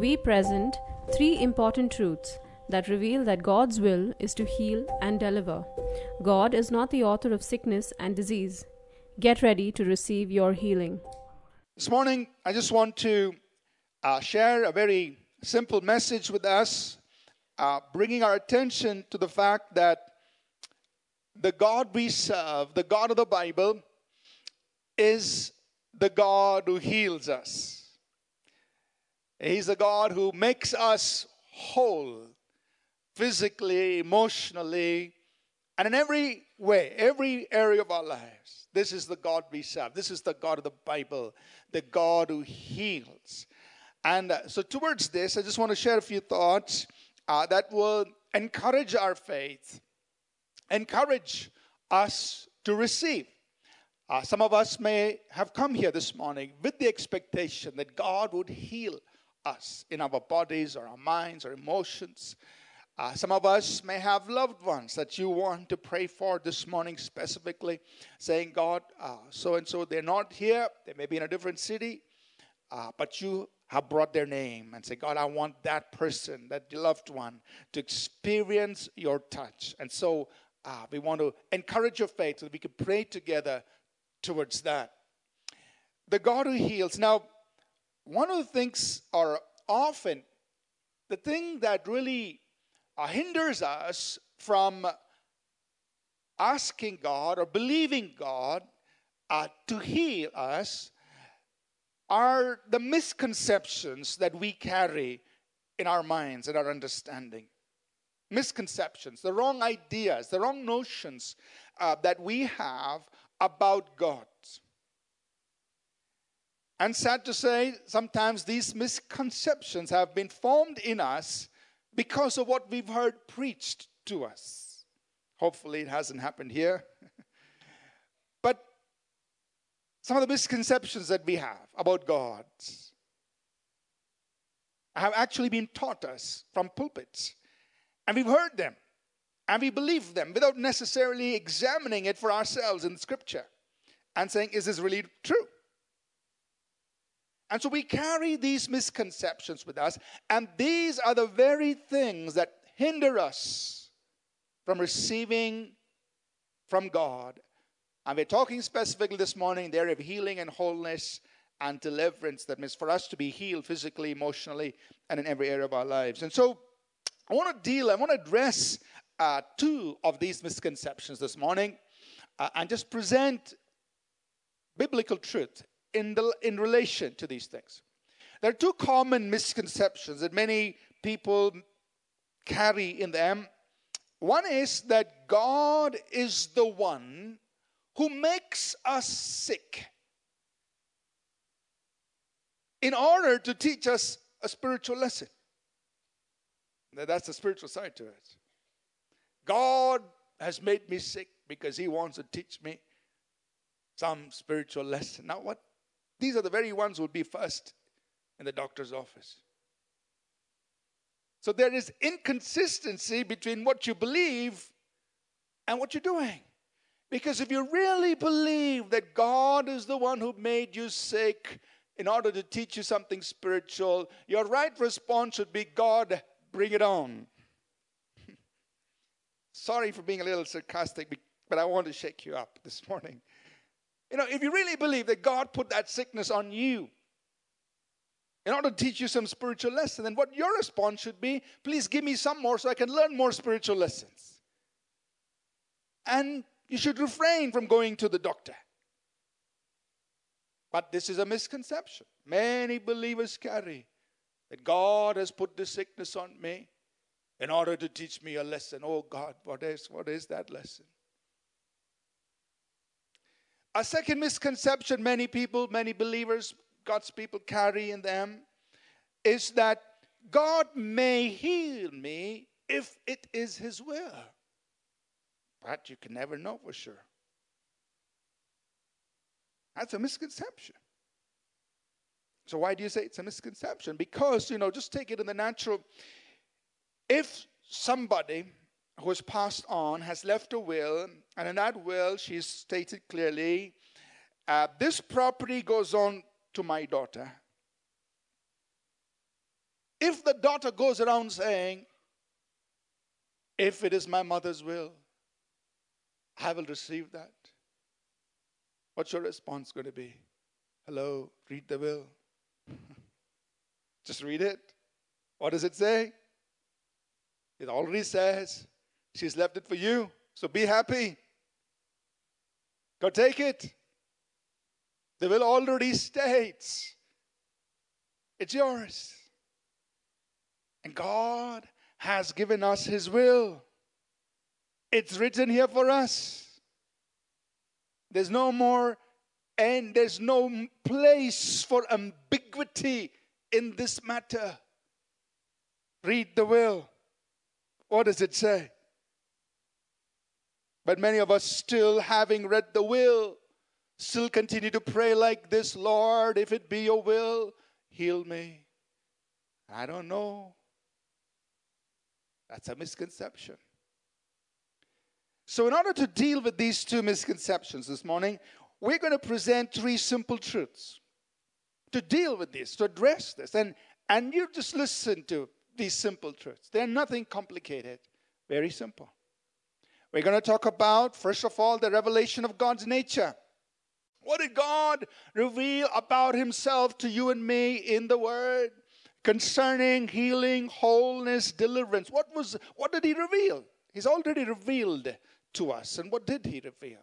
we present three important truths that reveal that God's will is to heal and deliver. God is not the author of sickness and disease. Get ready to receive your healing. This morning, I just want to uh, share a very simple message with us, uh, bringing our attention to the fact that the God we serve, the God of the Bible, is the God who heals us. He's a God who makes us whole physically, emotionally, and in every way, every area of our lives. This is the God we serve. This is the God of the Bible, the God who heals. And uh, so, towards this, I just want to share a few thoughts uh, that will encourage our faith, encourage us to receive. Uh, some of us may have come here this morning with the expectation that God would heal us in our bodies or our minds or emotions. Uh, some of us may have loved ones that you want to pray for this morning specifically, saying, God, so and so, they're not here, they may be in a different city, uh, but you have brought their name and say, God, I want that person, that loved one, to experience your touch. And so uh, we want to encourage your faith so that we can pray together towards that. The God who heals. Now, one of the things are often the thing that really uh, hinders us from asking God or believing God uh, to heal us are the misconceptions that we carry in our minds and our understanding. Misconceptions, the wrong ideas, the wrong notions uh, that we have about God. And sad to say, sometimes these misconceptions have been formed in us because of what we've heard preached to us. Hopefully, it hasn't happened here. but some of the misconceptions that we have about God have actually been taught us from pulpits. And we've heard them. And we believe them without necessarily examining it for ourselves in scripture and saying, is this really true? And so we carry these misconceptions with us, and these are the very things that hinder us from receiving from God. And we're talking specifically this morning there of healing and wholeness and deliverance. That means for us to be healed physically, emotionally, and in every area of our lives. And so I want to deal, I want to address uh, two of these misconceptions this morning uh, and just present biblical truth in, the, in relation to these things. There are two common misconceptions that many people carry in them. One is that God is the one who makes us sick in order to teach us a spiritual lesson. That's the spiritual side to it. God has made me sick because he wants to teach me some spiritual lesson. Now, what these are the very ones who would be first in the doctor's office. So there is inconsistency between what you believe and what you're doing. Because if you really believe that God is the one who made you sick in order to teach you something spiritual, your right response should be God, bring it on. Sorry for being a little sarcastic, but I want to shake you up this morning. You know, if you really believe that God put that sickness on you in order to teach you some spiritual lesson, then what your response should be, please give me some more so I can learn more spiritual lessons. And you should refrain from going to the doctor. But this is a misconception. Many believers carry that God has put this sickness on me in order to teach me a lesson. Oh God, what is what is that lesson? A second misconception many people, many believers, God's people carry in them is that God may heal me if it is His will. But you can never know for sure. That's a misconception. So, why do you say it's a misconception? Because, you know, just take it in the natural. If somebody who has passed on has left a will, and in that will, she's stated clearly uh, this property goes on to my daughter. If the daughter goes around saying, If it is my mother's will, I will receive that. What's your response going to be? Hello, read the will. Just read it. What does it say? It already says she's left it for you. So be happy. Go take it. The will already states it's yours. And God has given us His will. It's written here for us. There's no more and there's no place for ambiguity in this matter. Read the will. What does it say? But many of us, still having read the will, still continue to pray like this Lord, if it be your will, heal me. I don't know. That's a misconception. So, in order to deal with these two misconceptions this morning, we're going to present three simple truths to deal with this, to address this. And, and you just listen to these simple truths. They're nothing complicated, very simple. We're going to talk about, first of all, the revelation of God's nature. What did God reveal about Himself to you and me in the Word concerning healing, wholeness, deliverance? What was what did He reveal? He's already revealed to us. And what did He reveal?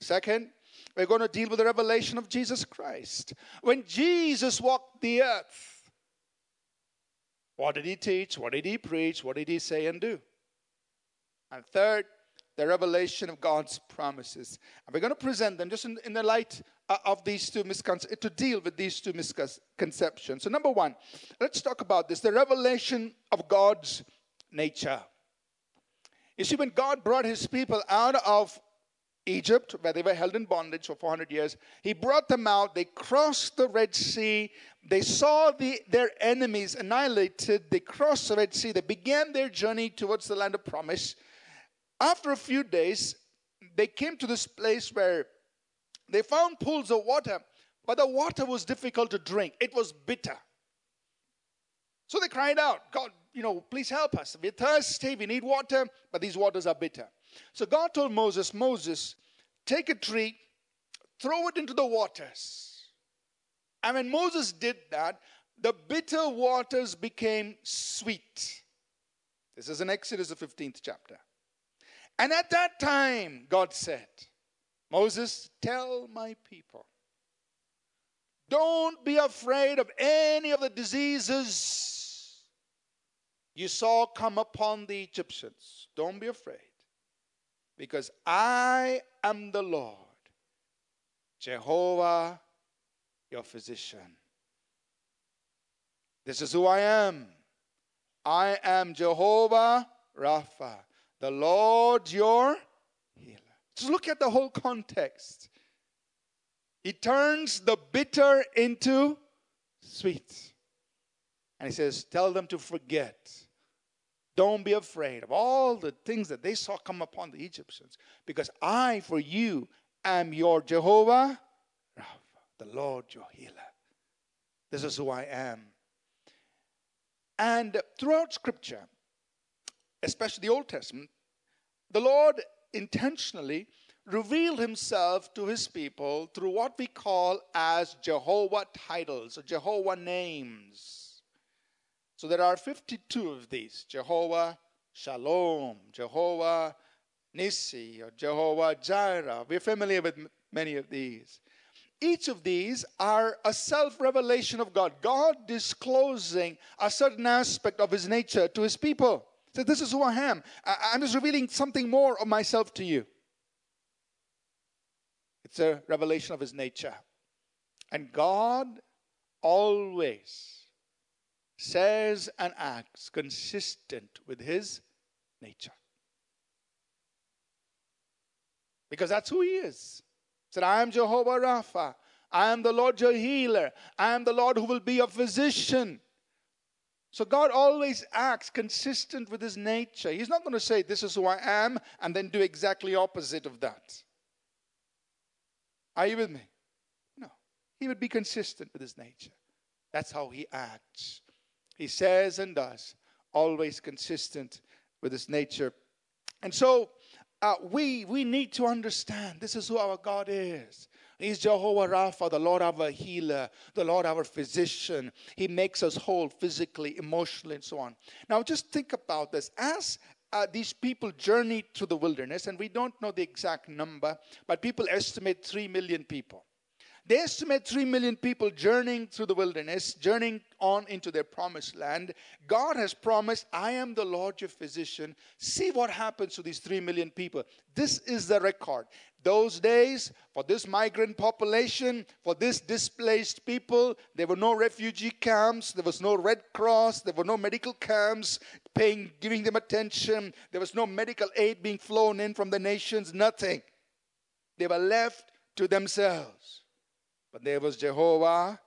Second, we're going to deal with the revelation of Jesus Christ. When Jesus walked the earth, what did He teach? What did He preach? What did He say and do? And third, the revelation of God's promises. And we're going to present them just in, in the light uh, of these two misconceptions, to deal with these two misconceptions. So, number one, let's talk about this the revelation of God's nature. You see, when God brought his people out of Egypt, where they were held in bondage for 400 years, he brought them out. They crossed the Red Sea. They saw the, their enemies annihilated. They crossed the Red Sea. They began their journey towards the land of promise. After a few days, they came to this place where they found pools of water, but the water was difficult to drink. It was bitter. So they cried out, God, you know, please help us. We're thirsty, we need water, but these waters are bitter. So God told Moses, Moses, take a tree, throw it into the waters. And when Moses did that, the bitter waters became sweet. This is in Exodus, the 15th chapter. And at that time, God said, Moses, tell my people, don't be afraid of any of the diseases you saw come upon the Egyptians. Don't be afraid, because I am the Lord, Jehovah, your physician. This is who I am. I am Jehovah Rapha the Lord your healer. Just look at the whole context. He turns the bitter into sweet. And he says, Tell them to forget. Don't be afraid of all the things that they saw come upon the Egyptians, because I, for you, am your Jehovah, the Lord your healer. This is who I am. And throughout Scripture, especially the Old Testament, the Lord intentionally revealed himself to his people through what we call as Jehovah titles or Jehovah names. So there are 52 of these Jehovah Shalom, Jehovah Nissi, or Jehovah Jireh. We're familiar with many of these. Each of these are a self revelation of God, God disclosing a certain aspect of his nature to his people. So this is who I am. I, am just revealing something more of myself to you. It's a revelation of his nature. And God always says and acts consistent with his nature. Because that's who he is. He said, I am Jehovah Rapha. I am the Lord your healer. I am the Lord who will be a physician. So God always acts consistent with his nature. He's not going to say, This is who I am, and then do exactly opposite of that. Are you with me? No. He would be consistent with his nature. That's how he acts. he says and does, always consistent with his nature. And so uh, we, we need to understand this is who our God is. He's Jehovah Rapha, the Lord our healer, the Lord our physician. He makes us whole physically, emotionally, and so on. Now, just think about this. As uh, these people journeyed through the wilderness, and we don't know the exact number, but people estimate 3 million people. They estimate 3 million people journeying through the wilderness, journeying on into their promised land. God has promised, I am the Lord your physician. See what happens to these 3 million people. This is the record. Those days, for this migrant population, for this displaced people, there were no refugee camps, there was no Red Cross, there were no medical camps paying, giving them attention, there was no medical aid being flown in from the nations, nothing. They were left to themselves. But there was Jehovah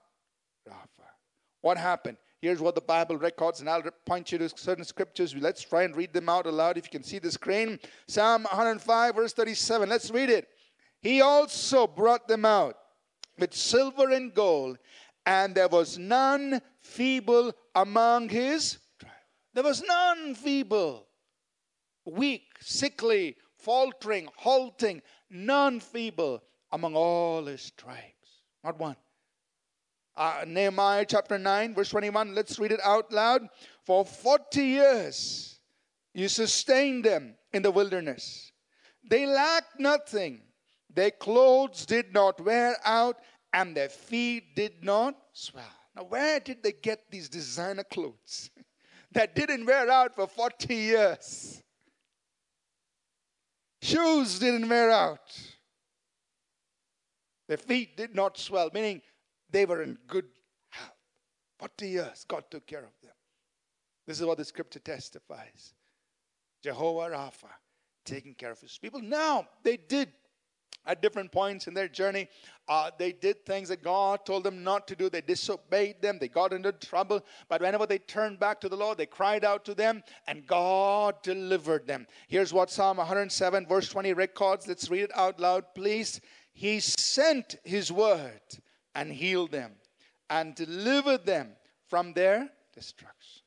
Rapha. What happened? Here's what the Bible records, and I'll point you to certain scriptures. Let's try and read them out aloud if you can see the screen. Psalm 105, verse 37. Let's read it. He also brought them out with silver and gold, and there was none feeble among his. There was none feeble, weak, sickly, faltering, halting, none feeble among all his tribes. Not one. Uh, Nehemiah chapter 9, verse 21. Let's read it out loud. For 40 years you sustained them in the wilderness. They lacked nothing. Their clothes did not wear out, and their feet did not swell. Now, where did they get these designer clothes that didn't wear out for 40 years? Shoes didn't wear out. Their feet did not swell, meaning they were in good health. 40 years, God took care of them. This is what the scripture testifies Jehovah Rapha taking care of his people. Now, they did at different points in their journey. Uh, they did things that God told them not to do. They disobeyed them. They got into trouble. But whenever they turned back to the Lord, they cried out to them, and God delivered them. Here's what Psalm 107, verse 20 records. Let's read it out loud, please. He sent his word and healed them and delivered them from their destruction.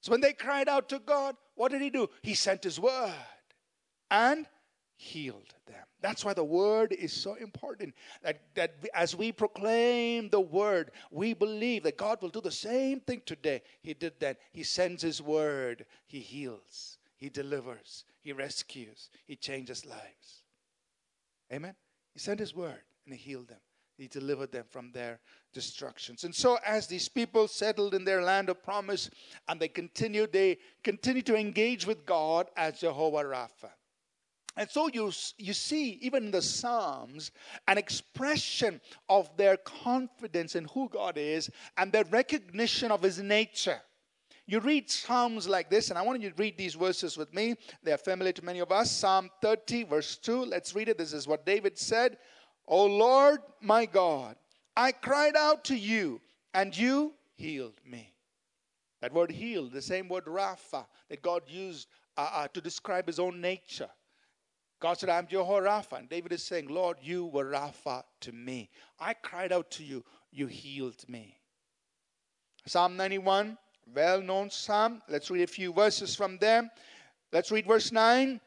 So when they cried out to God, what did he do? He sent his word and healed them. That's why the word is so important. That, that as we proclaim the word, we believe that God will do the same thing today. He did that. He sends his word, he heals, he delivers, he rescues, he changes lives. Amen. He sent his word and he healed them. He delivered them from their destructions. And so, as these people settled in their land of promise and they continued, they continued to engage with God as Jehovah Rapha. And so you, you see, even in the Psalms, an expression of their confidence in who God is and their recognition of His nature. You read Psalms like this, and I want you to read these verses with me. They are familiar to many of us. Psalm 30, verse 2. Let's read it. This is what David said O Lord my God, I cried out to you, and you healed me. That word healed, the same word Rapha that God used uh, uh, to describe his own nature. God said, I'm Jehovah Rapha. And David is saying, Lord, you were Rapha to me. I cried out to you, you healed me. Psalm 91, well known psalm. Let's read a few verses from there. Let's read verse 9.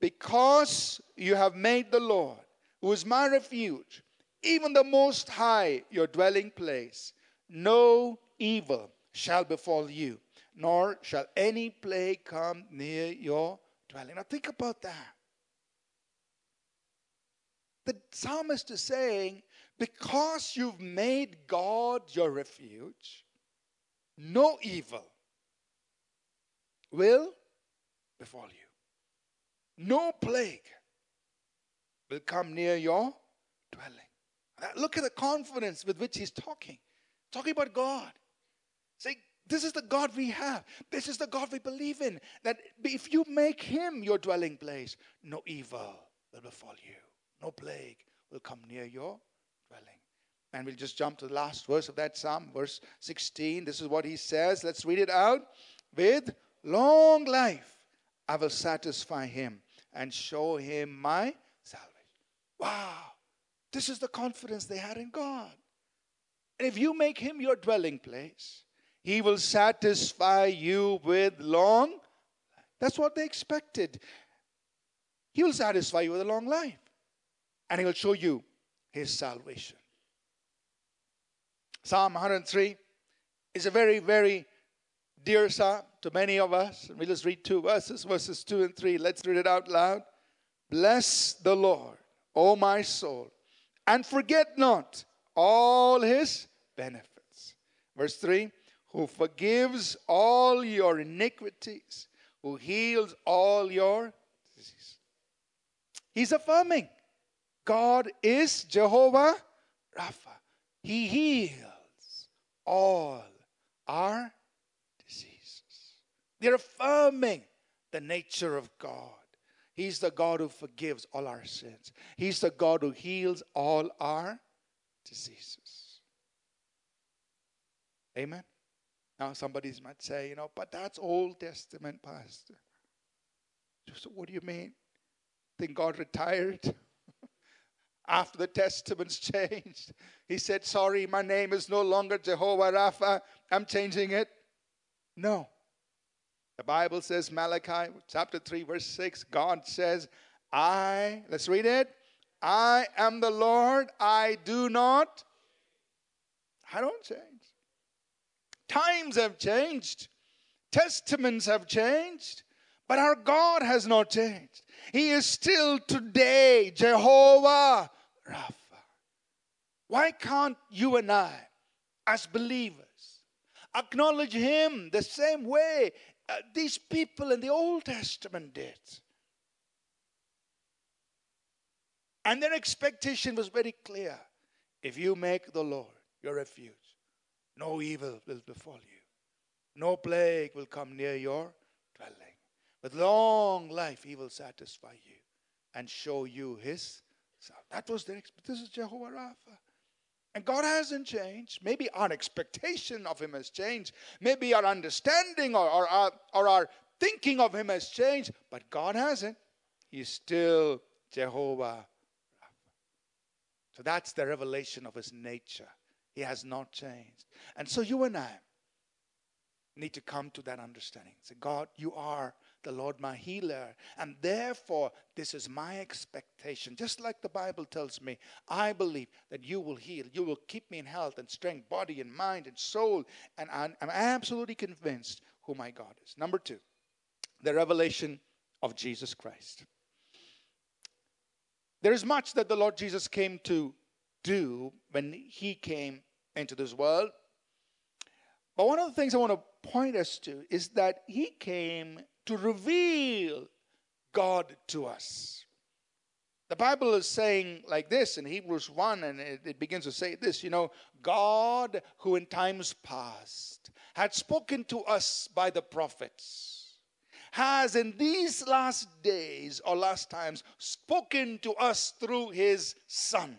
Because you have made the Lord, who is my refuge, even the Most High, your dwelling place, no evil shall befall you, nor shall any plague come near your dwelling. Now think about that. The psalmist is saying, because you've made God your refuge, no evil will befall you. No plague will come near your dwelling. Uh, look at the confidence with which he's talking. Talking about God. Say, this is the God we have. This is the God we believe in. That if you make him your dwelling place, no evil will befall you. No plague will come near your dwelling. And we'll just jump to the last verse of that psalm, verse 16. This is what he says. Let's read it out. With long life, I will satisfy him and show him my. Wow. This is the confidence they had in God. And if you make him your dwelling place, He will satisfy you with long. That's what they expected. He will satisfy you with a long life. And he will show you his salvation. Psalm 103 is a very, very dear psalm to many of us. And we just read two verses, verses 2 and 3. Let's read it out loud. Bless the Lord, O my soul, and forget not all his benefits. Verse 3 Who forgives all your iniquities, who heals all your diseases. He's affirming God is Jehovah Rapha. He heals all our diseases. They're affirming the nature of God. He's the God who forgives all our sins. He's the God who heals all our diseases. Amen. Now, somebody might say, you know, but that's Old Testament, Pastor. So, what do you mean? Think God retired? After the testaments changed, he said, Sorry, my name is no longer Jehovah Rapha. I'm changing it. No. The Bible says, Malachi chapter 3, verse 6, God says, I, let's read it. I am the Lord, I do not, I don't change. Times have changed, testaments have changed, but our God has not changed. He is still today Jehovah Rapha. Why can't you and I, as believers, acknowledge Him the same way uh, these people in the Old Testament did. And their expectation was very clear. If you make the Lord your refuge, no evil will befall you, no plague will come near your dwelling. With long life, he will satisfy you and show you his self. That was their expectation. This is Jehovah Rapha. And God hasn't changed. Maybe our expectation of Him has changed. Maybe our understanding or, or, our, or our thinking of Him has changed. But God hasn't. He's still Jehovah. So that's the revelation of His nature. He has not changed. And so you and I need to come to that understanding. Say, God, you are the Lord my healer. And therefore, this is my expectation. Just like the Bible tells me, I believe that you will heal. You will keep me in health and strength, body and mind and soul. And I'm, I'm absolutely convinced who my God is. Number two, the revelation of Jesus Christ. There is much that the Lord Jesus came to do when he came into this world. But one of the things I want to point us to is that he came to reveal God to us. The Bible is saying like this in Hebrews 1, and it, it, begins to say this you know, God who in times past had spoken to us by the prophets, has in these last days or last times spoken to us through his Son.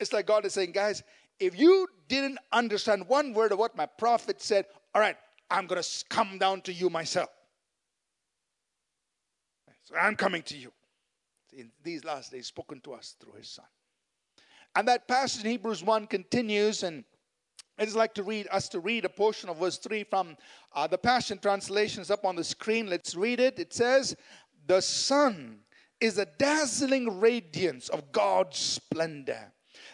It's like God is saying, guys, if you didn't understand one word of what my prophet said, all right, I'm going to come down to you myself. So I'm coming to you. In these last days, spoken to us through his son. And that passage in Hebrews 1 continues, and I'd like to read us to read a portion of verse 3 from uh, the Passion Translation is up on the screen. Let's read it. It says, The Son is a dazzling radiance of God's splendor,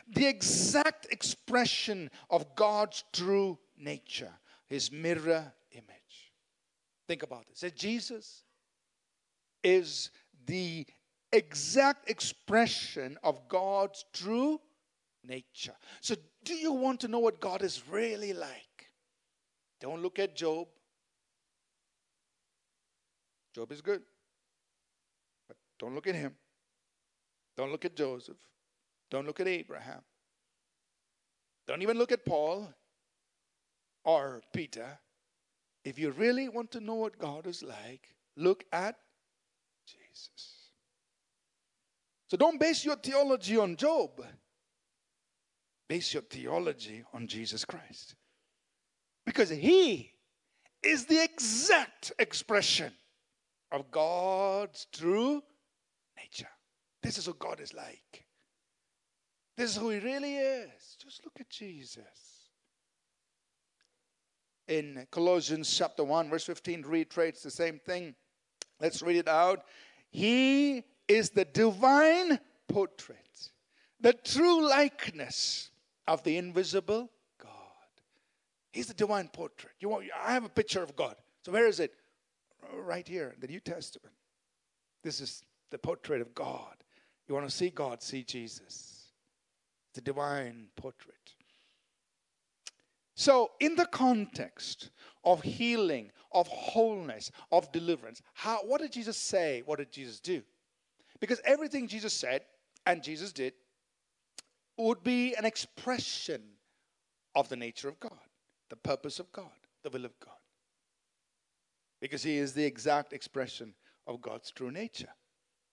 the exact expression of God's true nature, his mirror image. Think about this. Said Jesus is the exact expression of God's true nature. So, do you want to know what God is really like? Don't look at Job. Job is good. But don't look at him. Don't look at Joseph. Don't look at Abraham. Don't even look at Paul or Peter. If you really want to know what God is like, look at Jesus. So don't base your theology on Job. Base your theology on Jesus Christ. Because he is the exact expression of God's true nature. This is who God is like. This is who he really is. Just look at Jesus. in Colossians chapter 1, verse 15 reiterates the same thing. Let's read it out. He is the divine portrait, the true likeness of the invisible God. He's the divine portrait. You want, I have a picture of God. So where is it? Right here the New Testament. This is the portrait of God. You want to see God, see Jesus. The divine portrait. So, in the context of healing, of wholeness, of deliverance, how, what did Jesus say? What did Jesus do? Because everything Jesus said and Jesus did would be an expression of the nature of God, the purpose of God, the will of God. Because he is the exact expression of God's true nature.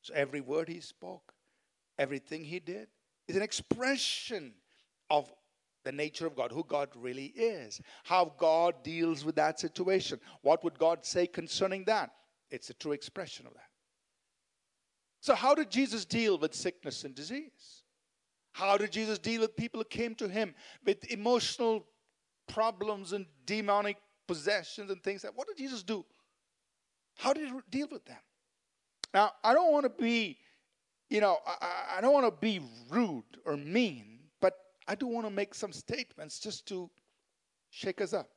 So every word he spoke, everything he did, is an expression of the nature of God, who God really is, how God deals with that situation. What would God say concerning that? It's a true expression of that. So, how did Jesus deal with sickness and disease? How did Jesus deal with people who came to him with emotional problems and demonic possessions and things like what did Jesus do? How did he deal with them? Now, I don't want to be, you know, I, I don't want to be rude or mean, I do want to make some statements just to shake us up.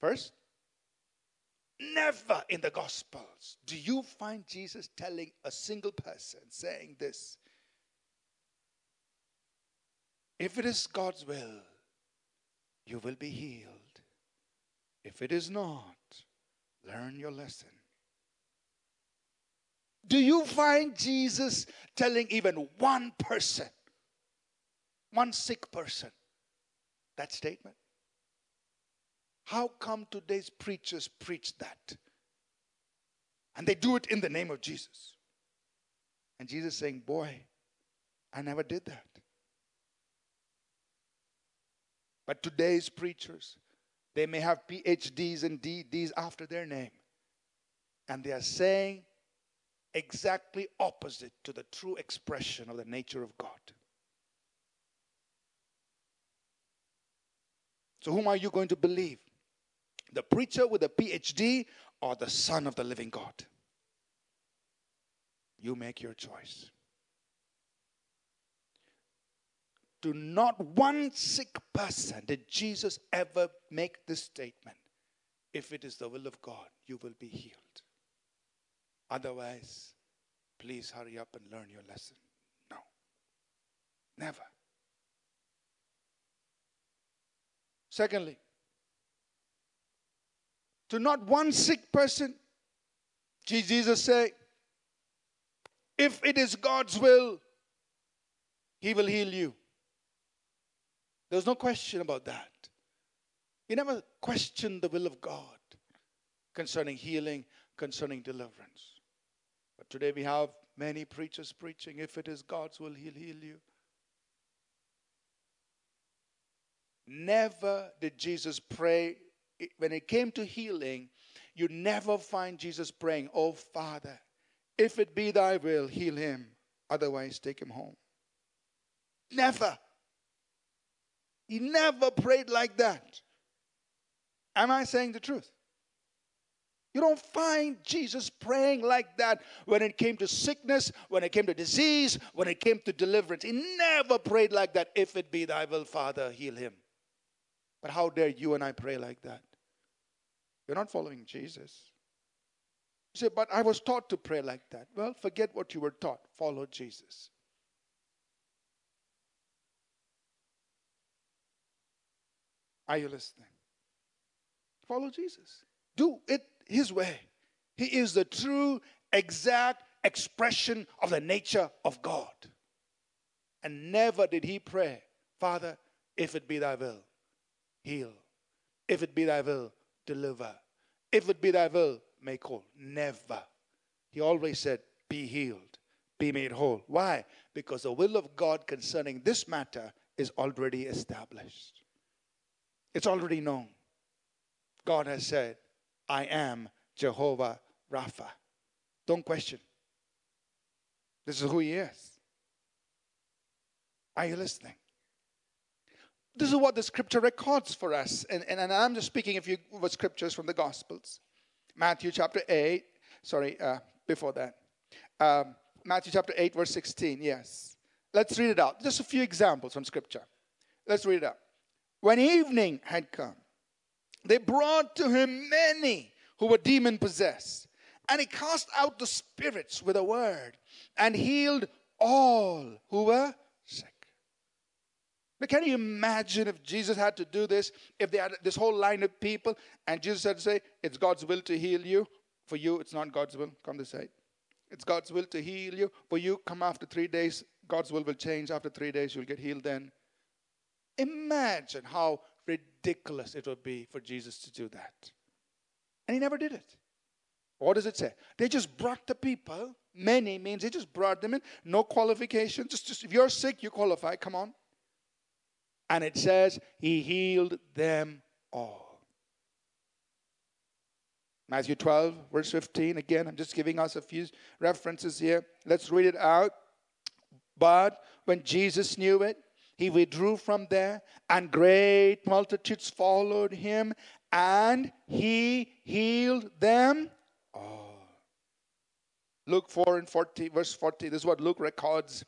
First, never in the Gospels do you find Jesus telling a single person saying this if it is God's will, you will be healed. If it is not, learn your lesson. Do you find Jesus telling even one person, one sick person, that statement? How come today's preachers preach that? And they do it in the name of Jesus. And Jesus saying, Boy, I never did that. But today's preachers, they may have PhDs and DDs after their name. And they are saying exactly opposite to the true expression of the nature of God. So, whom are you going to believe? The preacher with a PhD or the Son of the living God? You make your choice. to not one sick person did Jesus ever make this statement. If it is the will of God, you will be healed. Otherwise, please hurry up and learn your lesson. No. Never. Secondly, to not one sick person, Jesus say, if it is God's will, he will heal you. There's no question about that. He never questioned the will of God concerning healing, concerning deliverance. Today we have many preachers preaching, if it is God's will, He'll heal you. Never did Jesus pray, when it came to healing, you never find Jesus praying, Oh Father, if it be thy will, heal him. Otherwise, take him home. Never. He never prayed like that. Am I saying the truth? You don't find Jesus praying like that when it came to sickness, when it came to disease, when it came to deliverance. He never prayed like that. If it be thy will, Father, heal him. But how dare you and I pray like that? You're not following Jesus. You say, but I was taught to pray like that. Well, forget what you were taught. Follow Jesus. Are you listening? Follow Jesus. Do it His way. He is the true, exact expression of the nature of God. And never did He pray, Father, if it be thy will, heal. If it be thy will, deliver. If it be thy will, make whole. Never. He always said, Be healed, be made whole. Why? Because the will of God concerning this matter is already established. It's already known. God has said, I am Jehovah Rapha. Don't question. This is who He is. Are you listening? this is what the scripture records for us. And, and, and I'm just speaking a few scriptures from the Gospels. Matthew chapter 8, sorry, uh, before that. Um, Matthew chapter 8, verse 16, yes. Let's read it out. Just a few examples from scripture. Let's read it out. When evening had come, they brought to him many who were demon possessed, and he cast out the spirits with a word and healed all who were sick. But can you imagine if Jesus had to do this, if they had this whole line of people, and Jesus had to say, It's God's will to heal you. For you, it's not God's will. Come this side. It's God's will to heal you. For you, come after three days. God's will will change. After three days, you'll get healed then. Imagine how ridiculous it would be for Jesus to do that. And he never did it. What does it say? They just brought the people. Many means they just brought them in. No qualification. Just, just if you're sick, you qualify. Come on. And it says he healed them all. Matthew 12, verse 15. Again, I'm just giving us a few references here. Let's read it out. But when Jesus knew it, he withdrew from there, and great multitudes followed him, and he healed them all. Luke 4 and 40, verse 40. This is what Luke records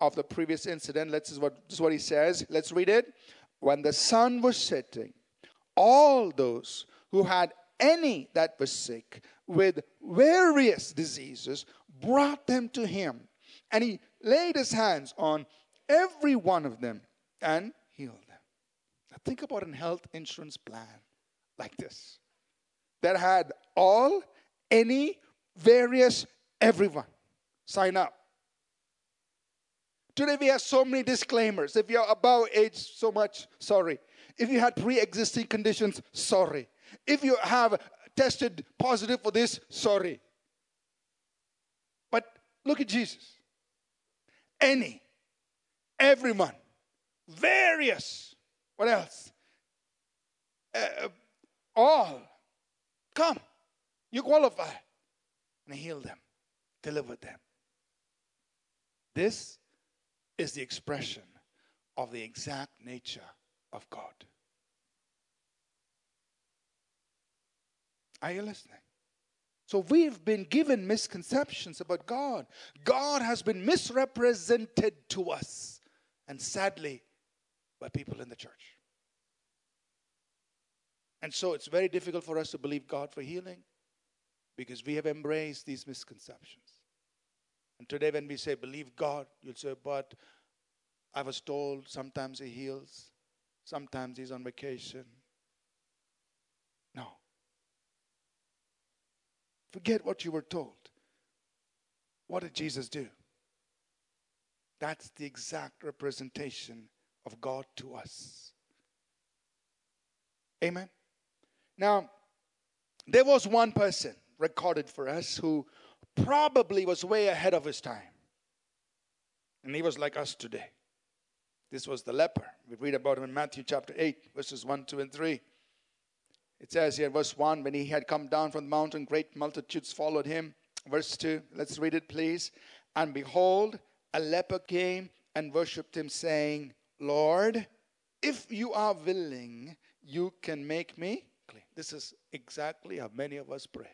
of the previous incident. Let's this is what this is what he says. Let's read it. When the sun was setting, all those who had any that was sick with various diseases brought them to him, and he laid his hands on every one of them and healed them. Now think about a health insurance plan like this that had all, any, various, everyone. Sign up. Today we have so many disclaimers. If you're above age so much, sorry. If you had pre existing conditions, sorry. If you have tested positive for this, sorry. But look at Jesus. Any, everyone, various, what else? Uh, all, come, you qualify. And heal them, deliver them. This is the expression of the exact nature of God. Are you listening? So we've been given misconceptions about God. God has been misrepresented to us, and sadly, by people in the church. And so it's very difficult for us to believe God for healing because we have embraced these misconceptions. And today, when we say believe God, you'll say, but I was told sometimes He heals, sometimes He's on vacation. No. Forget what you were told. What did Jesus do? That's the exact representation of God to us. Amen. Now, there was one person recorded for us who probably was way ahead of his time. And he was like us today. This was the leper. We read about him in Matthew chapter 8, verses 1, 2, and 3. It says here, verse 1 when he had come down from the mountain, great multitudes followed him. Verse 2, let's read it, please. And behold, a leper came and worshipped him, saying, Lord, if you are willing, you can make me clean. This is exactly how many of us pray.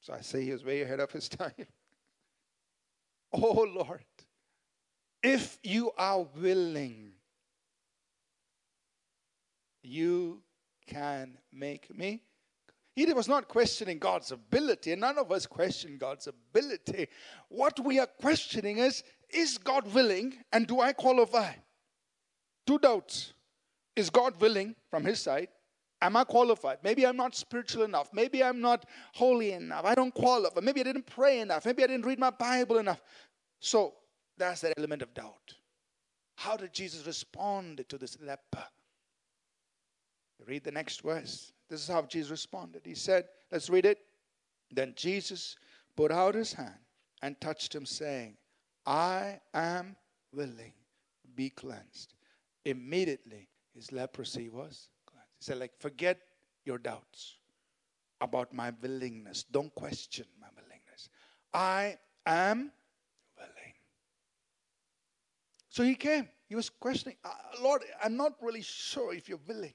So I say he was way ahead of his time. oh Lord, if you are willing, you can make me. He was not questioning God's ability, and none of us question God's ability. What we are questioning is is God willing, and do I qualify? Two doubts. Is God willing from his side? Am I qualified? Maybe I'm not spiritual enough. Maybe I'm not holy enough. I don't qualify. Maybe I didn't pray enough. Maybe I didn't read my Bible enough. So that's that element of doubt. How did Jesus respond to this leper? Read the next verse. This is how Jesus responded. He said, Let's read it. Then Jesus put out his hand and touched him, saying, I am willing, be cleansed. Immediately his leprosy was cleansed. he said, like, forget your doubts about my willingness. Don't question my willingness. I am willing. So he came. he was questioning, "Uh, Lord, I'm not really sure if you're willing.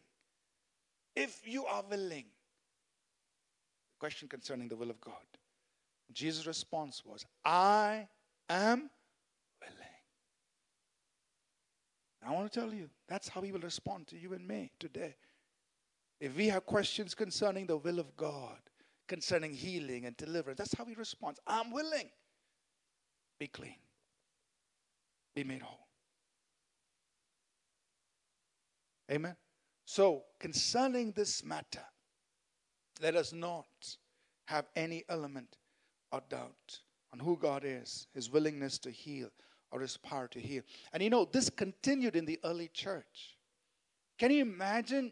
If you are willing. Question concerning the will of God. Jesus' response was, I am willing. I want to tell you, that's how he will respond to you and me today. If we have questions concerning the will of God, concerning healing and deliverance, that's how he responds. I'm willing. Be clean. Be made whole. Amen. So, concerning this matter, let us not have any element or doubt on who God is, his willingness to heal, or his power to heal. And you know, this continued in the early church. Can you imagine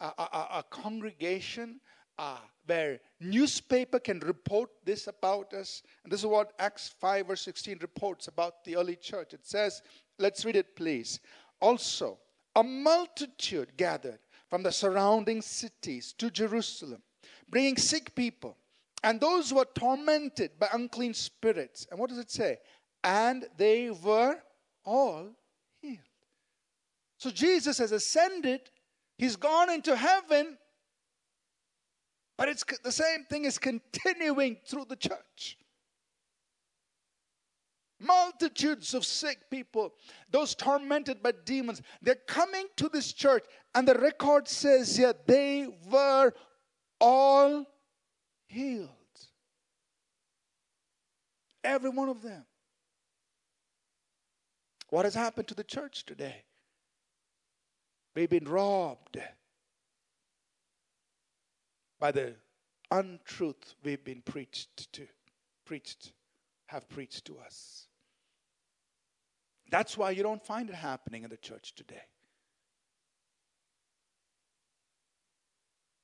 a, a, a congregation uh, where newspaper can report this about us? And this is what Acts 5 verse 16 reports about the early church. It says, let's read it please. Also, a multitude gathered from the surrounding cities to Jerusalem, bringing sick people and those who were tormented by unclean spirits. And what does it say? And they were all healed. So Jesus has ascended, he's gone into heaven, but it's the same thing is continuing through the church. Multitudes of sick people, those tormented by demons, they're coming to this church, and the record says here they were all healed. Every one of them. What has happened to the church today? We've been robbed by the untruth we've been preached to, preached, have preached to us. That's why you don't find it happening in the church today.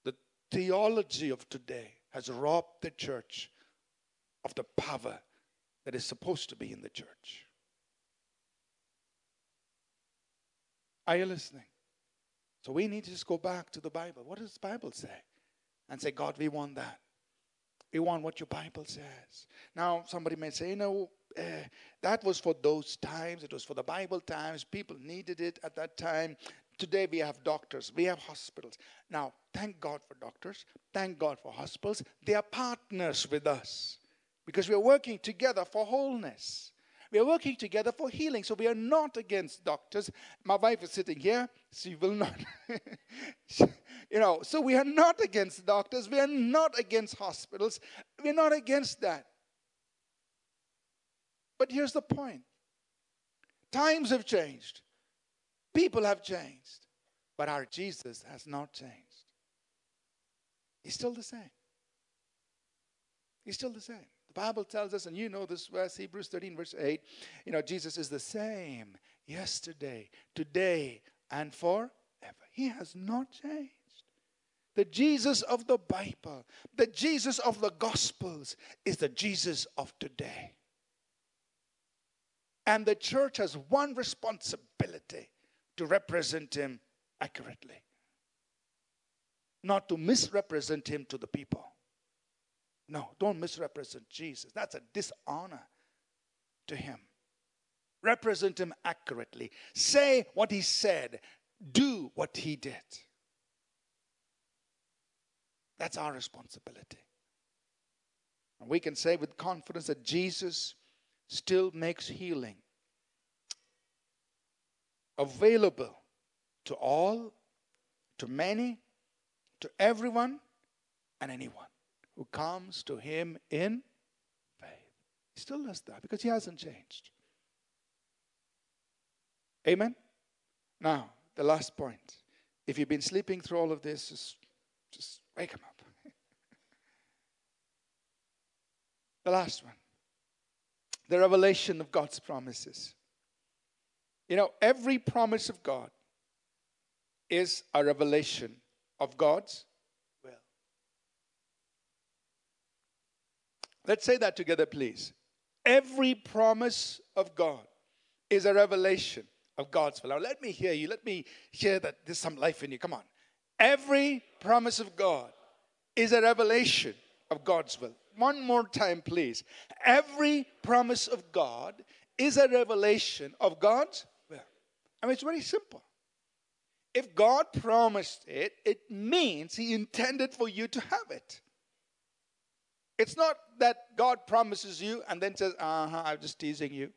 The theology of today has robbed the church of the power that is supposed to be in the church. Are you listening? So we need to just go back to the Bible. What does the Bible say? And say, God, we want that. We want what your Bible says. Now, somebody may say, you know, uh, that was for those times. It was for the Bible times. People needed it at that time. Today we have doctors, we have hospitals. Now, thank God for doctors, thank God for hospitals. They are partners with us because we are working together for wholeness. We are working together for healing. So we are not against doctors. My wife is sitting here. She will not. you know, so we are not against doctors. We are not against hospitals. We're not against that. But here's the point times have changed, people have changed, but our Jesus has not changed. He's still the same. He's still the same. Bible tells us, and you know this verse, Hebrews 13, verse 8, you know, Jesus is the same yesterday, today, and forever. He has not changed. The Jesus of the Bible, the Jesus of the Gospels, is the Jesus of today. And the church has one responsibility to represent him accurately, not to misrepresent him to the people. No, don't misrepresent Jesus. That's a dishonor to him. Represent him accurately. Say what he said, do what he did. That's our responsibility. And we can say with confidence that Jesus still makes healing available to all, to many, to everyone, and anyone who comes to him in faith. He still does that because he hasn't changed. Amen? Now, the last point. If you've been sleeping through all of this, just, just wake him up. the last one the revelation of God's promises. You know, every promise of God is a revelation of God's Let's say that together, please. Every promise of God is a revelation of God's will. Now, let me hear you. Let me hear that there's some life in you. Come on. Every promise of God is a revelation of God's will. One more time, please. Every promise of God is a revelation of God's will. I mean, it's very simple. If God promised it, it means He intended for you to have it. It's not that God promises you and then says, uh huh, I'm just teasing you.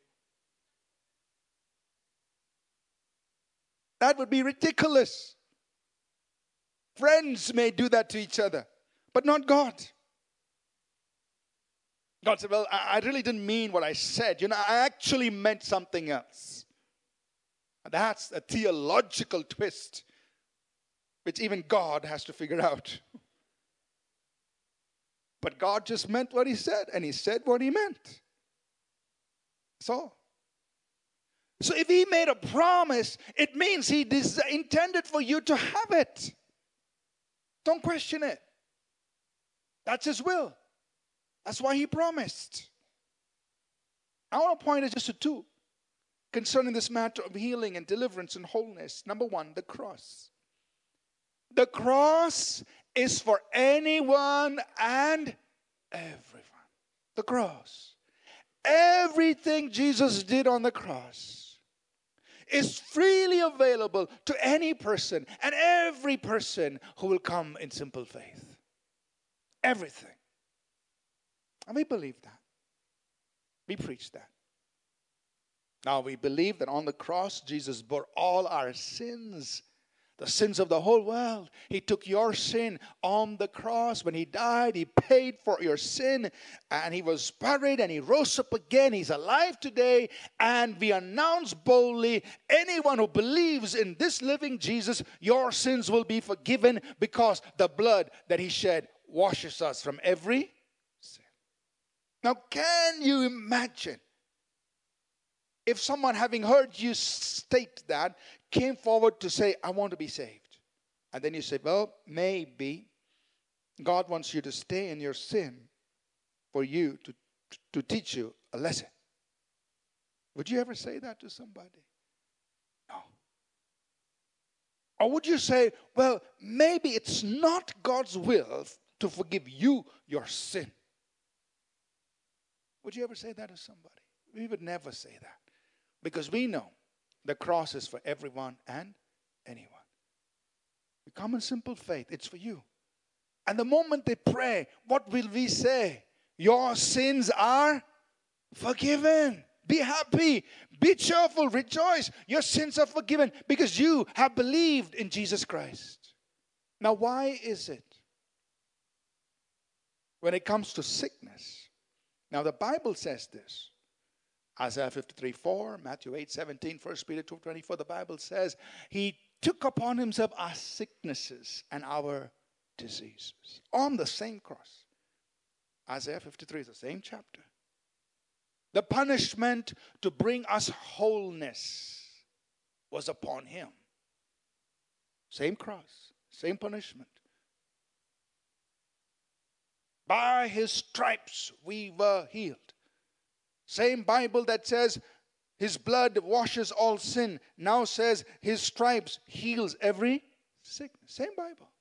That would be ridiculous. Friends may do that to each other, but not God. God said, Well, I really didn't mean what I said. You know, I actually meant something else. That's a theological twist, which even God has to figure out. But God just meant what He said, and He said what He meant. So, so if He made a promise, it means He des- intended for you to have it. Don't question it. That's His will. That's why He promised. I want to point it just to two concerning this matter of healing and deliverance and wholeness. Number one, the cross. The cross is for anyone and everyone. The cross. Everything Jesus did on the cross is freely available to any person and every person who will come in simple faith. Everything. And we believe that. We preach that. Now we believe that on the cross, Jesus bore all our sins, the sins of the whole world. He took your sin on the cross. When He died, He paid for your sin, and He was buried, and He rose up again. He's alive today, and we announce boldly anyone who believes in this living Jesus, your sins will be forgiven because the blood that He shed washes us from every sin. Now, can you imagine? If someone having heard you state that came forward to say, I want to be saved, and then you say, Well, maybe God wants you to stay in your sin for you to, to teach you a lesson. Would you ever say that to somebody? No. Or would you say, Well, maybe it's not God's will to forgive you your sin? Would you ever say that to somebody? We would never say that. Because we know the cross is for everyone and anyone. We come in simple faith, it's for you. And the moment they pray, what will we say? Your sins are forgiven. Be happy, be cheerful, rejoice. Your sins are forgiven because you have believed in Jesus Christ. Now, why is it when it comes to sickness? Now, the Bible says this Isaiah 53 4, Matthew 8 17, 1 Peter 2 24, the Bible says, He took upon Himself our sicknesses and our diseases on the same cross. Isaiah 53 is the same chapter. The punishment to bring us wholeness was upon Him. Same cross, same punishment. By His stripes we were healed. Same Bible that says his blood washes all sin now says his stripes heals every sickness. Same Bible.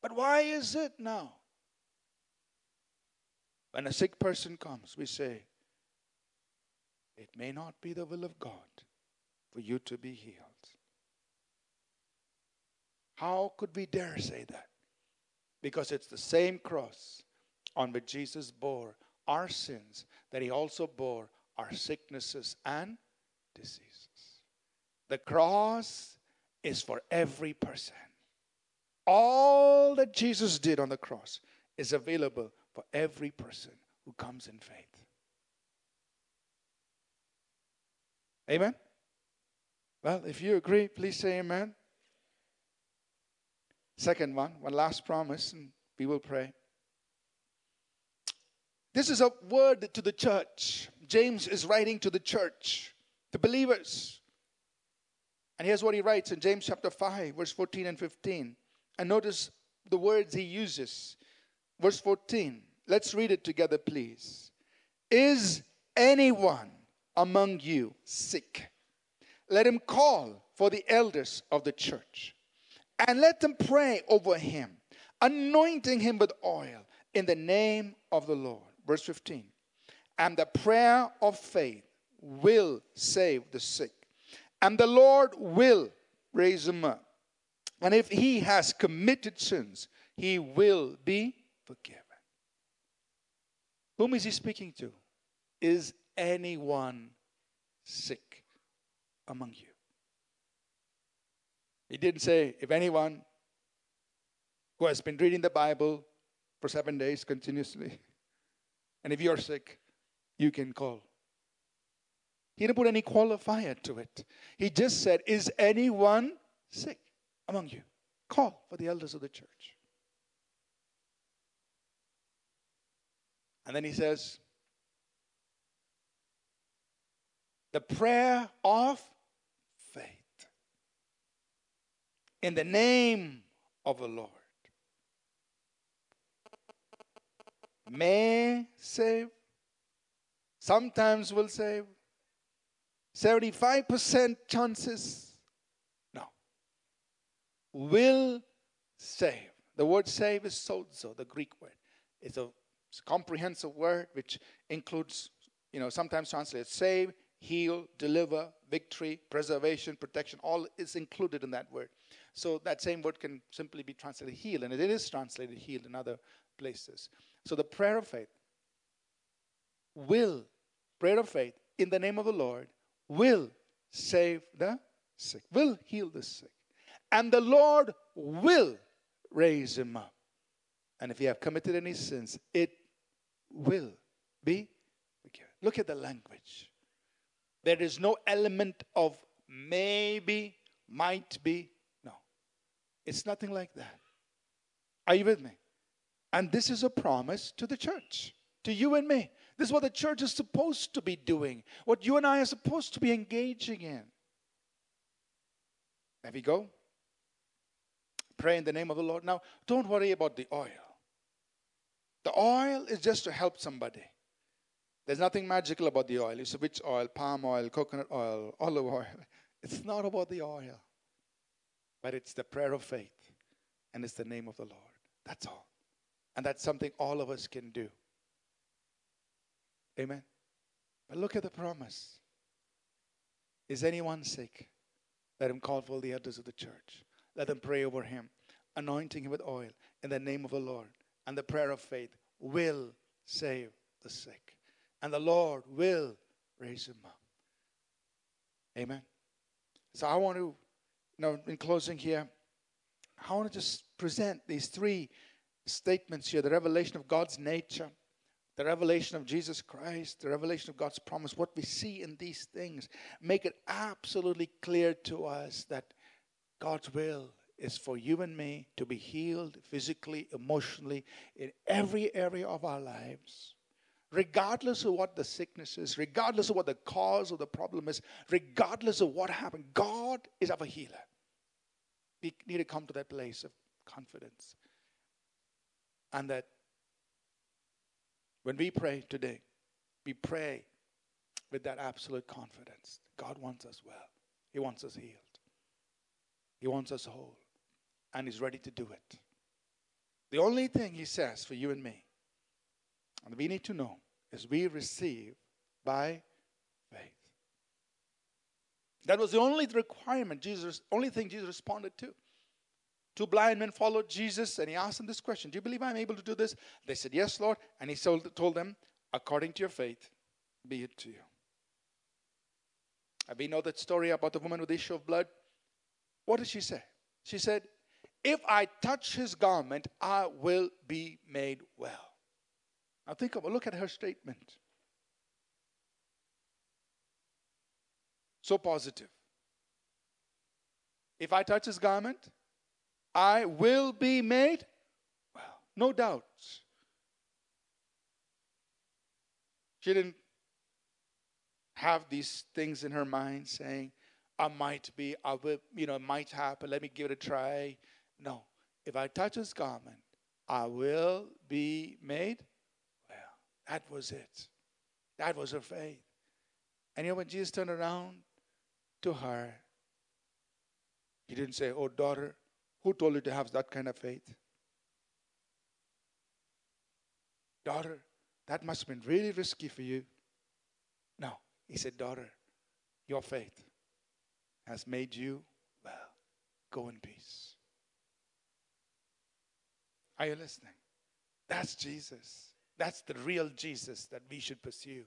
But why is it now? When a sick person comes, we say, It may not be the will of God for you to be healed. How could we dare say that? Because it's the same cross on which Jesus bore our sins, that he also bore our sicknesses and diseases. The cross is for every person. All that Jesus did on the cross is available for every person who comes in faith. Amen? Well, if you agree, please say amen. Second one, one last promise, and we will pray. This is a word to the church. James is writing to the church, the believers. And here's what he writes in James chapter 5, verse 14 and 15. And notice the words he uses. Verse 14. Let's read it together, please. Is anyone among you sick? Let him call for the elders of the church and let them pray over him, anointing him with oil in the name of the Lord. Verse 15. And the prayer of faith will save the sick, And the Lord will raise him up. And if he has committed sins, he will be forgiven. Whom is he speaking to? Is anyone sick among you? He didn't say, if anyone who has been reading the Bible for seven days continuously, and if you're sick, you can call. He didn't put any qualifier to it. He just said, Is anyone sick among you? Call for the elders of the church. And then he says, The prayer of faith in the name of the Lord may save, sometimes will save, 75% chances, no, will save. The word save is sozo, the Greek word. It's a comprehensive word which includes, you know, sometimes translated save, heal, deliver, victory, preservation, protection, all is included in that word. So that same word can simply be translated heal, and it is translated healed in other places. So the prayer of faith will, prayer of faith in the name of the Lord, will save the sick, will heal the sick. And the Lord will raise him up. And if you have committed any sins, it will be forgiven. Look at the language. There is no element of maybe, might be. No. It's nothing like that. Are you with me? And this is a promise to the church, to you and me. This is what the church is supposed to be doing, what you and I are supposed to be engaging in. There we go. Pray in the name of the Lord. Now, don't worry about the oil. The oil is just to help somebody. There's nothing magical about the oil. You say, which oil? Palm oil, coconut oil, olive oil. It's not about the oil, but it's the prayer of faith and it's the name of the Lord. That's all. And that's something all of us can do. Amen. But look at the promise. Is anyone sick? Let him call for the elders of the church. Let them pray over him, anointing him with oil in the name of the Lord. And the prayer of faith will save the sick. And the Lord will raise him up. Amen. So I want to, you know, in closing here, I want to just present these three statements here the revelation of God's nature, the revelation of Jesus Christ, the revelation of God's promise, what we see in these things, make it absolutely clear to us that God's will is for you and me to be healed physically, emotionally, in every area of our lives. Regardless of what the sickness is, regardless of what the cause of the problem is, regardless of what happened, God is our healer. We need to come to that place of confidence. And that when we pray today, we pray with that absolute confidence. God wants us well, He wants us healed, He wants us whole, and He's ready to do it. The only thing He says for you and me, and we need to know, is we receive by faith. That was the only requirement Jesus, only thing Jesus responded to. Two blind men followed Jesus and he asked them this question Do you believe I'm able to do this? They said, Yes, Lord. And he told them, According to your faith, be it to you. And we know that story about the woman with the issue of blood. What did she say? She said, If I touch his garment, I will be made well. Now think of look at her statement. So positive. If I touch his garment, I will be made well. No doubts. She didn't have these things in her mind saying, I might be, I will, you know, it might happen, let me give it a try. No. If I touch his garment, I will be made well. That was it. That was her faith. And you know, when Jesus turned around to her, he didn't say, Oh, daughter, who told you to have that kind of faith? Daughter, that must have been really risky for you. No. He said, Daughter, your faith has made you well. Go in peace. Are you listening? That's Jesus. That's the real Jesus that we should pursue.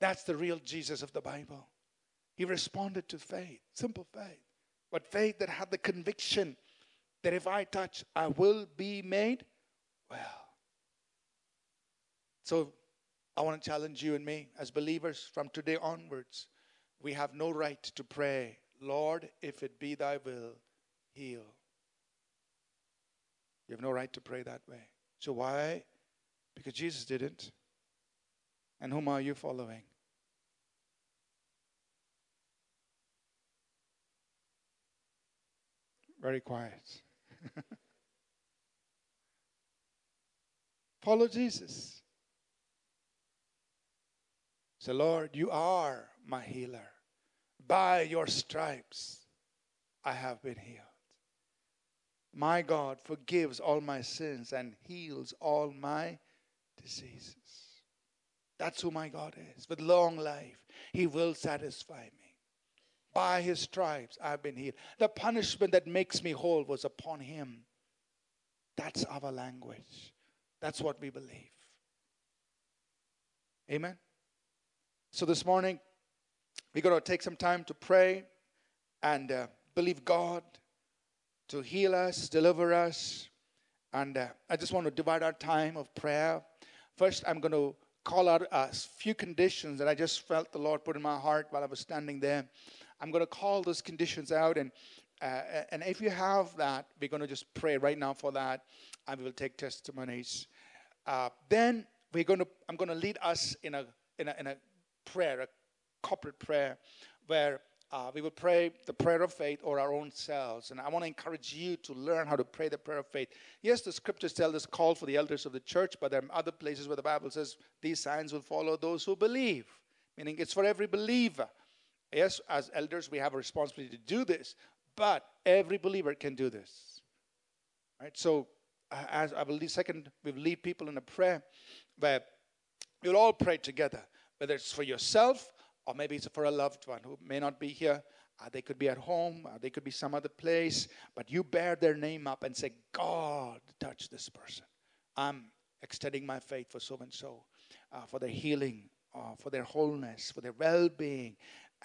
That's the real Jesus of the Bible. He responded to faith, simple faith, but faith that had the conviction that if I touch, I will be made well. So I want to challenge you and me as believers from today onwards. We have no right to pray, Lord, if it be thy will, heal. You have no right to pray that way. So why? Because Jesus didn't. And whom are you following? Very quiet. Follow Jesus. Say, Lord, you are my healer. By your stripes I have been healed. My God forgives all my sins and heals all my diseases. That's who my God is. With long life, He will satisfy me. By His stripes, I've been healed. The punishment that makes me whole was upon Him. That's our language. That's what we believe. Amen. So this morning, we're going to take some time to pray and uh, believe God to heal us, deliver us. And uh, I just want to divide our time of prayer. First, I'm going to call out a few conditions that I just felt the Lord put in my heart while I was standing there. I'm going to call those conditions out, and uh, and if you have that, we're going to just pray right now for that, and we will take testimonies. Uh, then we're going to I'm going to lead us in a in a in a prayer, a corporate prayer, where uh, we will pray the prayer of faith or our own selves. And I want to encourage you to learn how to pray the prayer of faith. Yes, the scriptures tell us call for the elders of the church, but there are other places where the Bible says these signs will follow those who believe, meaning it's for every believer. Yes, as elders, we have a responsibility to do this, but every believer can do this. Right? So, uh, as I will second, we lead people in a prayer where you'll all pray together, whether it's for yourself or maybe it's for a loved one who may not be here. Uh, they could be at home, uh, they could be some other place, but you bear their name up and say, God, touch this person. I'm extending my faith for so and so, for their healing, uh, for their wholeness, for their well being,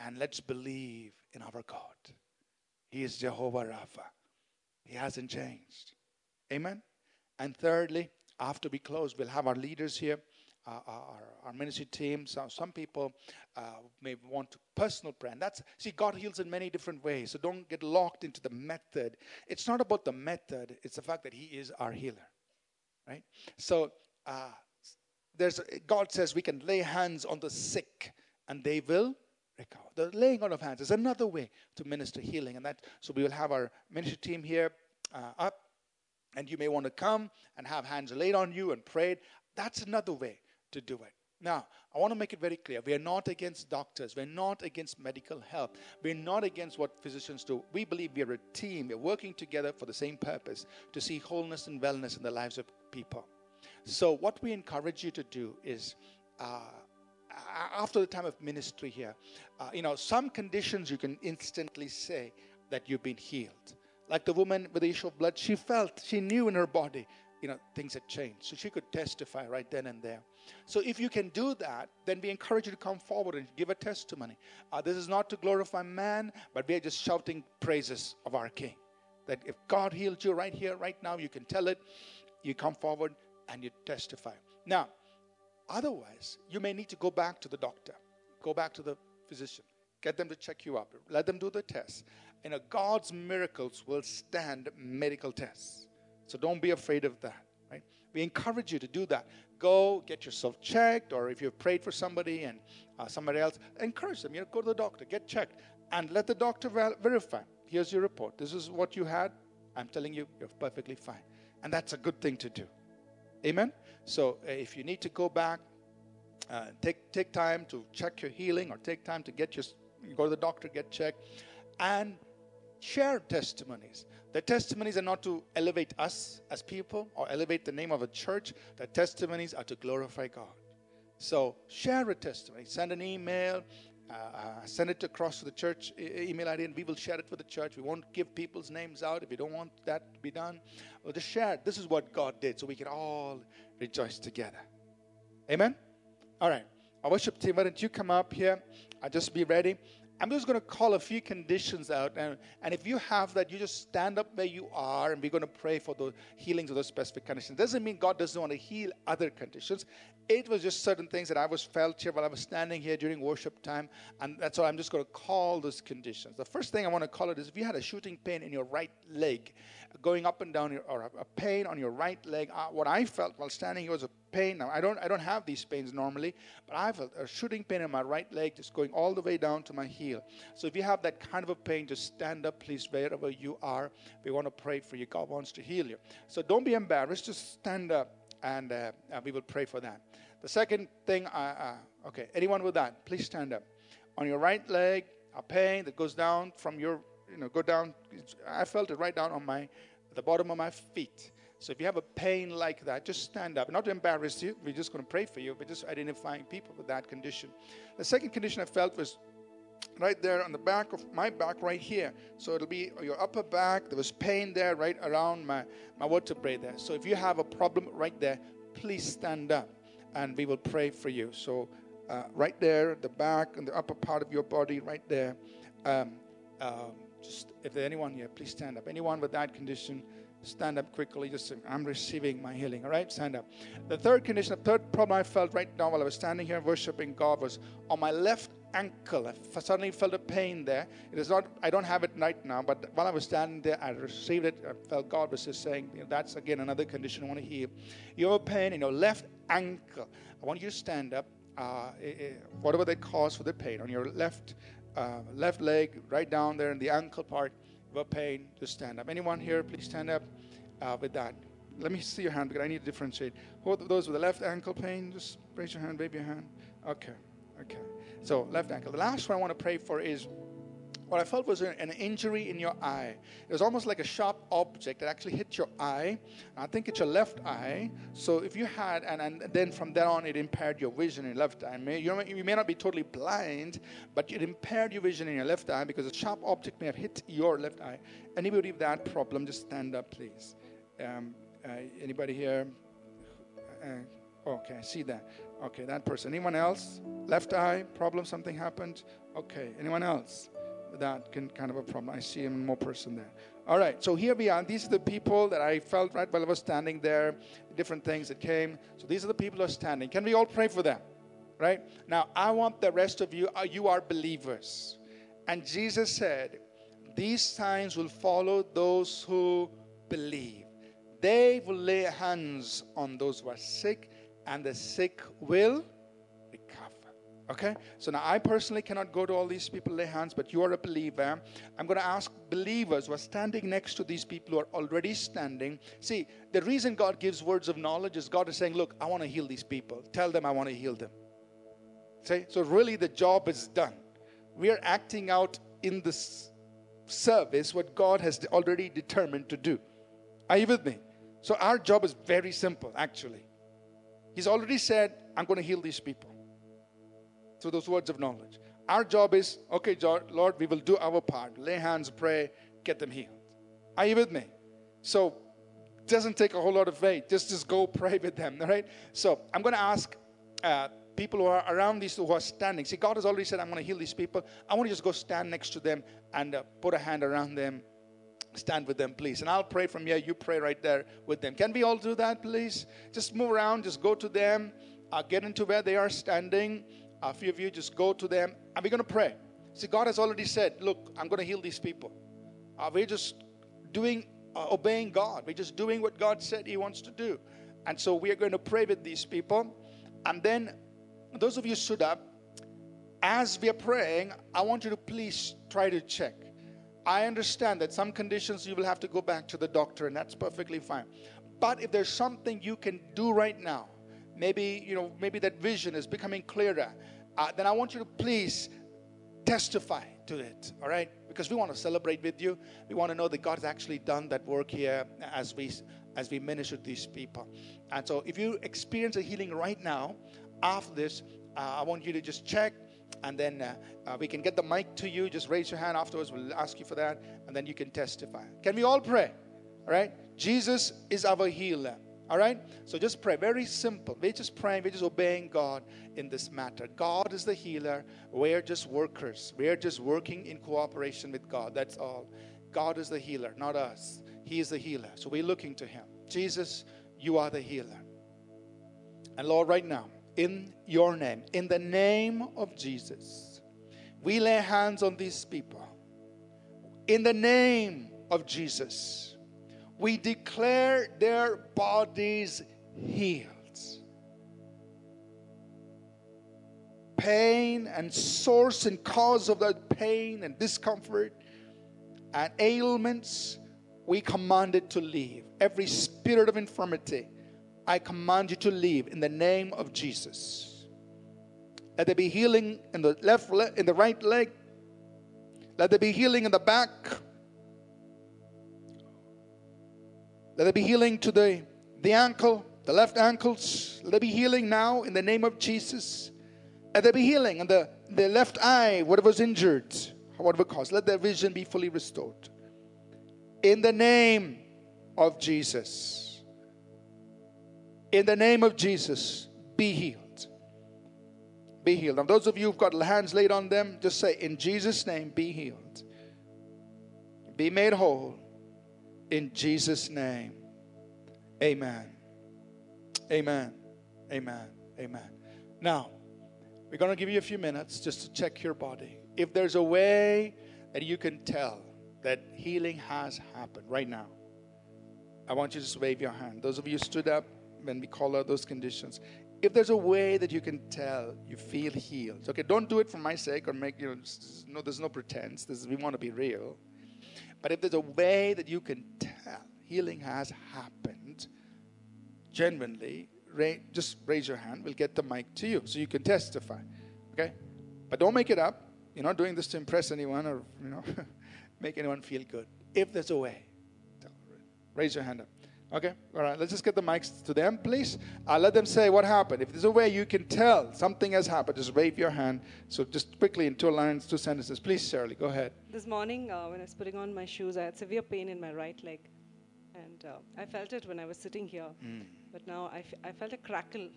and let's believe in our God. He is Jehovah Rapha, He hasn't changed. Amen. And thirdly, after we close, we'll have our leaders here uh, our, our ministry team. So some people uh, may want personal prayer. And that's, see, God heals in many different ways. So don't get locked into the method. It's not about the method, it's the fact that He is our healer, right? So uh, there's, God says we can lay hands on the sick and they will recover. The laying on of hands is another way to minister healing. And that, so we will have our ministry team here uh, up and you may want to come and have hands laid on you and prayed. That's another way to do it. Now, I want to make it very clear. We are not against doctors. We're not against medical help. We're not against what physicians do. We believe we are a team. We're working together for the same purpose to see wholeness and wellness in the lives of people. So, what we encourage you to do is uh, after the time of ministry here, uh, you know, some conditions you can instantly say that you've been healed. Like the woman with the issue of blood, she felt, she knew in her body you know, things had changed. So she could testify right then and there. So if you can do that, then we encourage you to come forward and give a testimony. Uh, this is not to glorify man, but we are just shouting praises of our King. That if God healed you right here, right now, you can tell it. You come forward and you testify. Now, otherwise, you may need to go back to the doctor, go back to the physician, get them to check you up, let them do the test. You know, God's miracles will stand medical tests. So don't be afraid of that, right? We encourage you to do that. Go get yourself checked, or if you've prayed for somebody and uh, somebody else, encourage them. You know, go to the doctor, get checked, and let the doctor ver- verify. Here's your report. This is what you had. I'm telling you, you're perfectly fine, and that's a good thing to do. Amen. So uh, if you need to go back, uh, take take time to check your healing, or take time to get your go to the doctor, get checked, and share testimonies. The testimonies are not to elevate us as people or elevate the name of a church. The testimonies are to glorify God. So share a testimony, send an email, uh, uh, send it across to the church email ID and we will share it with the church. We won't give people's names out if we don't want that to be done. We'll just share it. This is what God did so we can all rejoice together. Amen? All right. Our worship team, why don't you come up here? I'll just be ready. I'm just going to call a few conditions out. And, and if you have that, you just stand up where you are and we're going to pray for the healings of those specific conditions. Doesn't mean God doesn't want to heal other conditions. It was just certain things that I was felt here while I was standing here during worship time. And that's why I'm just going to call those conditions. The first thing I want to call it is if you had a shooting pain in your right leg, going up and down, your, or a, pain on your right leg, uh, what I felt while standing here was a pain. Now, I don't, I don't have these pains normally, but I have a shooting pain in my right leg just going all the way down to my heel. So if you have that kind of a pain, just stand up, please, wherever you are. We want to pray for you. God wants to heal you. So don't be embarrassed. Just stand up, and uh, we will pray for that. The second thing, uh, uh, okay, anyone with that, please stand up. On your right leg, a pain that goes down from your, you know, go down. I felt it right down on my, the bottom of my feet. So if you have a pain like that, just stand up. Not to embarrass you, we're just going to pray for you, but just identifying people with that condition. The second condition I felt was right there on the back of my back right here. So it'll be your upper back. There was pain there right around my, my vertebrae there. So if you have a problem right there, please stand up and we will pray for you. So uh, right there, the back and the upper part of your body right there. Um, uh, just if there's anyone here, please stand up. Anyone with that condition, stand up quickly. Just I'm receiving my healing. All right, stand up. The third condition, the third problem I felt right now while I was standing here worshiping God was on my left ankle. I suddenly felt a pain there. It is not. I don't have it right now, but while I was standing there, I received it. I felt God was just saying, you know, that's again another condition I want to heal. You have a pain in your left ankle. I want you to stand up. Uh, it, it, whatever the cause for the pain on your left uh, left leg, right down there in the ankle part of a pain, just stand up. Anyone here, please stand up uh, with that. Let me see your hand because I need to differentiate. Those with the left ankle pain, just raise your hand, wave your hand. Okay, okay. So, left ankle. The last one I want to pray for is what I felt was an injury in your eye. It was almost like a sharp object that actually hit your eye. I think it's your left eye. So if you had, and, and then from then on, it impaired your vision in your left eye. You, you may not be totally blind, but it impaired your vision in your left eye because a sharp object may have hit your left eye. Anybody with that problem, just stand up, please. Um, uh, anybody here? Uh, okay, I see that. Okay, that person. Anyone else? Left eye problem, something happened? Okay, anyone else? that can, kind of a problem. I see more person there. All right, so here we are. These are the people that I felt right while I was standing there, different things that came. So these are the people who are standing. Can we all pray for them? Right? Now, I want the rest of you, uh, you are believers. And Jesus said, These signs will follow those who believe. They will lay hands on those who are sick, and the sick will recover. Okay? So now I personally cannot go to all these people, lay hands, but you are a believer. I'm going to ask believers who are standing next to these people who are already standing. See, the reason God gives words of knowledge is God is saying, Look, I want to heal these people. Tell them I want to heal them. See? So really the job is done. We are acting out in this service what God has already determined to do. Are you with me? So our job is very simple, actually. He's already said, I'm going to heal these people through those words of knowledge. Our job is, okay, Lord, we will do our part. Lay hands, pray, get them healed. Are you with me? So it doesn't take a whole lot of faith. Just just go pray with them, all right? So I'm going to ask uh, people who are around these who are standing. See, God has already said, I'm going to heal these people. I want to just go stand next to them and uh, put a hand around them. Stand with them, please. And I'll pray from here. You pray right there with them. Can we all do that, please? Just move around. Just go to them. Uh, get into where they are standing a few of you just go to them and we're going to pray. See, God has already said, Look, I'm going to heal these people. Uh, we're just doing, uh, obeying God. We're just doing what God said He wants to do. And so we are going to pray with these people. And then, those of you stood up, as we are praying, I want you to please try to check. I understand that some conditions you will have to go back to the doctor, and that's perfectly fine. But if there's something you can do right now, maybe you know maybe that vision is becoming clearer uh, then i want you to please testify to it all right? Because we want to celebrate with you. We want to know that god's actually done that work here as we as we minister to these people. And so if you experience a healing right now after this uh, i want you to just check and then uh, uh, we can get the mic to you. Just raise your hand afterwards. We'll ask you for that, and then you can testify. Can we all pray? All right? Jesus is our healer. All right? So just pray. Very simple. We're just praying. We're just obeying God in this matter. God is the healer. We're just workers. We're just working in cooperation with God. That's all. God is the healer, not us. He is the healer. So we're looking to Him. Jesus, you are the healer. And Lord, right now, in your name, in the name of Jesus, we lay hands on these people. In the name of Jesus, we declare their bodies healed. Pain and source and cause of that pain and discomfort and ailments, we command it to leave. Every spirit of infirmity, I command you to leave in the name of Jesus. Let there be healing in the left leg, in the right leg. Let there be healing in the back. Let there be healing to the, the ankle, the left ankles. Let there be healing now in the name of Jesus. Let there be healing in the, the left eye, whatever's injured, whatever caused. Let their vision be fully restored. In the name of Jesus. In the name of Jesus, be healed. Be healed. Now, those of you who've got hands laid on them, just say, In Jesus' name, be healed. Be made whole. In Jesus' name. Amen. Amen. Amen. Amen. Now, we're going to give you a few minutes just to check your body. If there's a way that you can tell that healing has happened right now, I want you to just wave your hand. Those of you stood up when we call out those conditions. If there's a way that you can tell you feel healed, okay, don't do it for my sake or make you know. No, there's no pretense. This, we want to be real. But if there's a way that you can tell healing has happened, genuinely, just raise your hand. We'll get the mic to you so you can testify. Okay? But don't make it up. You're not doing this to impress anyone or you know make anyone feel good. If there's a way, raise your hand up. Okay? All right. Let's just get the mics to them, please. Uh, let them say what happened. If there's a way you can tell something has happened, just wave your hand. So just quickly in two lines, two sentences. Please, Shirley, go ahead. This morning, uh, when I was putting on my shoes, I had severe pain in my right leg. And uh, I felt it when I was sitting here. Mm. But now I, f- I felt a crackle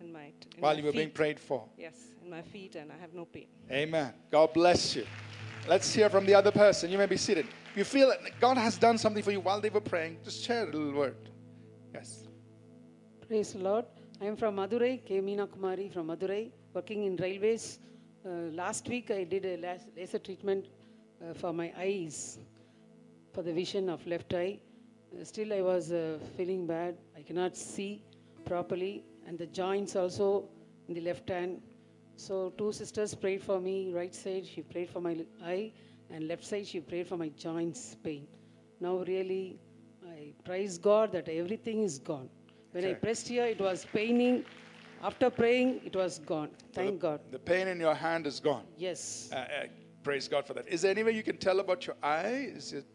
in my. In While my you were feet. being prayed for. Yes, in my feet, and I have no pain. Amen. God bless you. Let's hear from the other person. You may be seated. You feel that God has done something for you while they were praying, just share a little word. Yes. Praise the Lord. I am from Madurai, K. Meena Kumari from Madurai, working in railways. Uh, last week I did a laser treatment uh, for my eyes, for the vision of left eye. Uh, still I was uh, feeling bad. I cannot see properly, and the joints also in the left hand. So two sisters prayed for me. Right side she prayed for my eye, and left side she prayed for my joints pain. Now really I praise God that everything is gone. When I pressed here, it was paining. After praying, it was gone. Thank so the, God. The pain in your hand is gone. Yes. Uh, uh, praise God for that. Is there any way you can tell about your eye? Is it?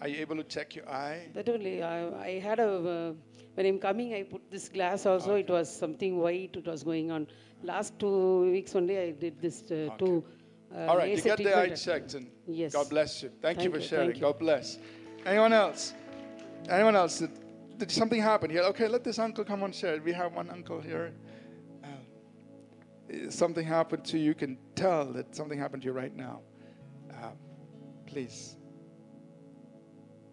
Are you able to check your eye? That only. I, I had a. Uh, when I'm coming, I put this glass also. Okay. It was something white. It was going on. Last two weeks only, I did this uh, okay. two. Uh, All right, you get the eye checked, and yes. God bless you. Thank, Thank you for you. sharing. You. God bless. Anyone else? Anyone else? Did, did, something happen here? Okay, let this uncle come on share. We have one uncle here. Uh, something happened to you. You can tell that something happened to you right now. Uh, please.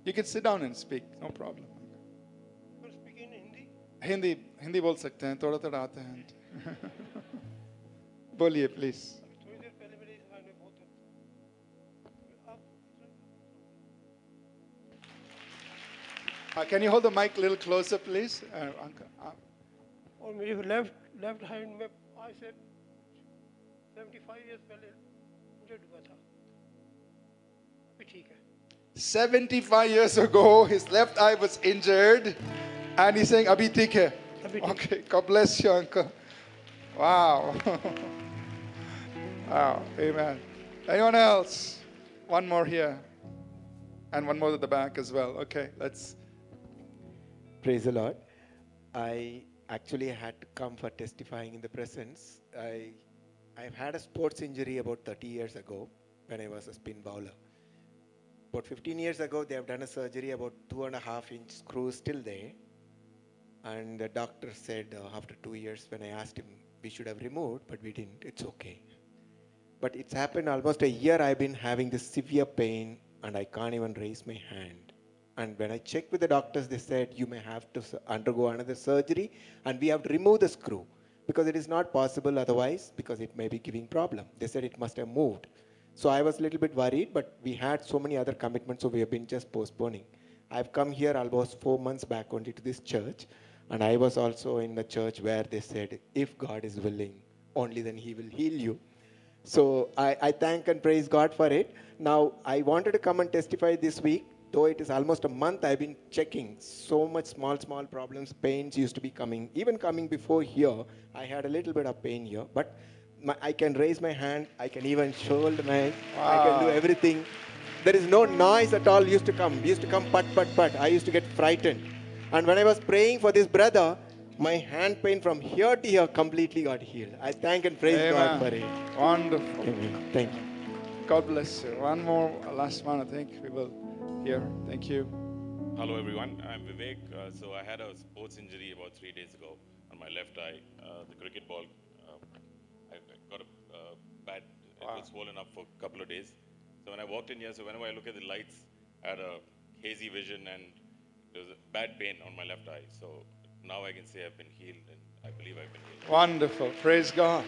You can sit down and speak. No problem. Hindi Hindi बोल सकते हैं थोड़ा थोड़ा आता है बोलिए please Uh, can you hold the mic a little closer, please, uh, Uncle? Uh, और मेरी लेफ्ट लेफ्ट हैंड में आज से 75 इयर्स पहले मुझे हुआ था अभी ठीक है 75 years ago, his left eye was injured, and he's saying, "Abhi theek hai." Okay, God bless you, Uncle. Wow. wow. Amen. Anyone else? One more here, and one more at the back as well. Okay, let's. Praise the Lord. I actually had to come for testifying in the presence. I I've had a sports injury about 30 years ago when I was a spin bowler. About 15 years ago, they have done a surgery, about two and a half inch screw still there. And the doctor said uh, after two years, when I asked him, we should have removed, but we didn't, it's okay. But it's happened almost a year I've been having this severe pain and I can't even raise my hand. And when I checked with the doctors, they said you may have to undergo another surgery and we have to remove the screw because it is not possible otherwise because it may be giving problem. They said it must have moved. So I was a little bit worried, but we had so many other commitments, so we have been just postponing. I've come here almost four months back only to this church, and I was also in the church where they said, if God is willing, only then He will heal you. So I, I thank and praise God for it. Now, I wanted to come and testify this week, though it is almost a month I've been checking. So much small, small problems, pains used to be coming. Even coming before here, I had a little bit of pain here. But my, I can raise my hand, I can even shoulder my, wow. I can do everything. There is no noise at all used to come. Used to come pat, pat, pat. I used to get frightened. And when I was praying for this brother, my hand pain from here to here completely got healed. I thank and praise God for it. Wonderful. Amen. Thank you. God bless you. One more, last one, I think we will hear. Thank you. Hello everyone, I'm Vivek. Uh, so I had a sports injury about three days ago on my left eye. Uh, the cricket ball, uh, I got a uh, bad, it was swollen up for a couple of days. So when I walked in here, so whenever I look at the lights, I had a hazy vision and there was a bad pain on my left eye. So now I can say I've been healed and I believe I've been healed. Wonderful. Praise God.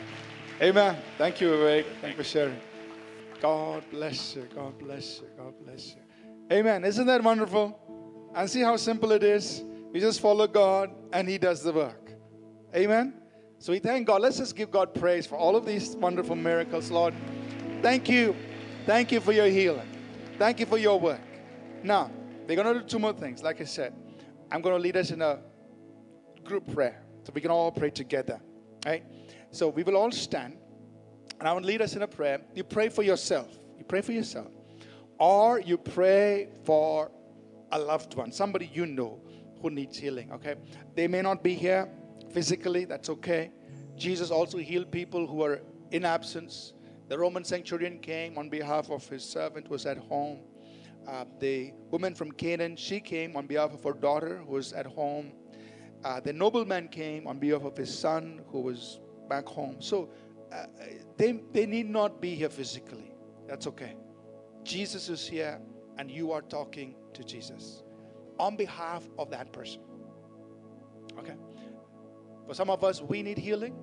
Amen. Thank you, Vivek. Thank you for sharing. God bless you. God bless you. God bless you. Amen. Isn't that wonderful? And see how simple it is? We just follow God and He does the work. Amen. So we thank God. Let's just give God praise for all of these wonderful miracles, Lord. Thank you. Thank you for your healing. Thank you for your work. Now, we're going to do two more things. Like I said, I'm going to lead us in a group prayer so we can all pray together. Right? So we will all stand and I will lead us in a prayer. You pray for yourself. You pray for yourself. Or you pray for a loved one, somebody you know who needs healing. Okay? They may not be here physically, that's okay. Jesus also healed people who are in absence. The Roman centurion came on behalf of his servant who was at home. Uh, the woman from Canaan, she came on behalf of her daughter who was at home. Uh, the nobleman came on behalf of his son who was back home. So uh, they, they need not be here physically. That's okay. Jesus is here and you are talking to Jesus on behalf of that person. Okay? For some of us, we need healing.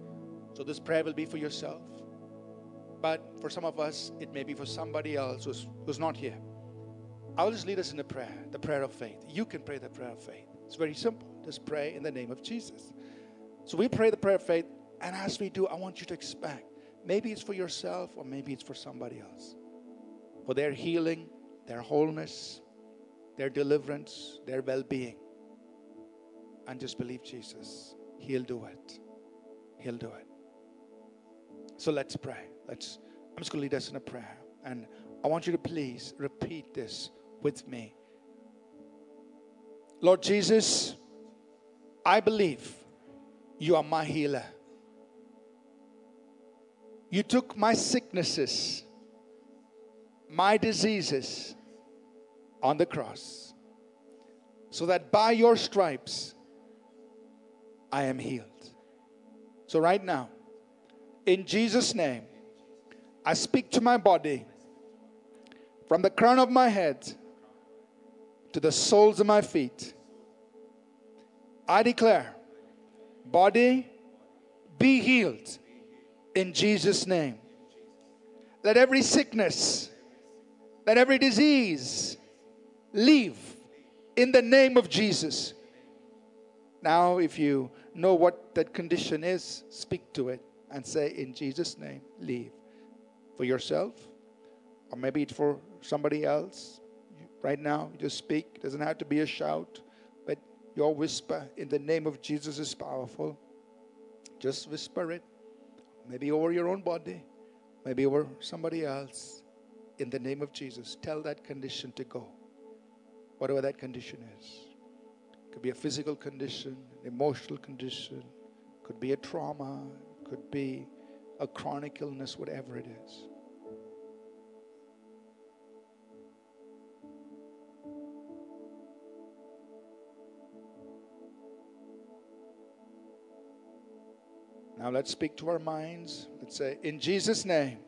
So this prayer will be for yourself. But for some of us, it may be for somebody else who's, who's not here. I'll just lead us in a prayer, the prayer of faith. You can pray the prayer of faith. It's very simple. Just pray in the name of Jesus. So we pray the prayer of faith, and as we do, I want you to expect maybe it's for yourself or maybe it's for somebody else. For their healing, their wholeness, their deliverance, their well being. And just believe Jesus. He'll do it. He'll do it. So let's pray. Let's I'm just going to lead us in a prayer. And I want you to please repeat this with me. Lord Jesus, I believe you are my healer. You took my sicknesses, my diseases on the cross, so that by your stripes I am healed. So, right now, in Jesus' name, I speak to my body from the crown of my head to the soles of my feet. I declare, body, be healed in Jesus' name. Let every sickness, let every disease leave in the name of Jesus. Now, if you know what that condition is, speak to it and say, In Jesus' name, leave. For yourself, or maybe it's for somebody else. Right now, you just speak. It doesn't have to be a shout, but your whisper in the name of Jesus is powerful. Just whisper it. Maybe over your own body, maybe over somebody else. In the name of Jesus, tell that condition to go. Whatever that condition is. It could be a physical condition, an emotional condition, could be a trauma, could be a chronic illness, whatever it is. Now let's speak to our minds. Let's say, In Jesus' name,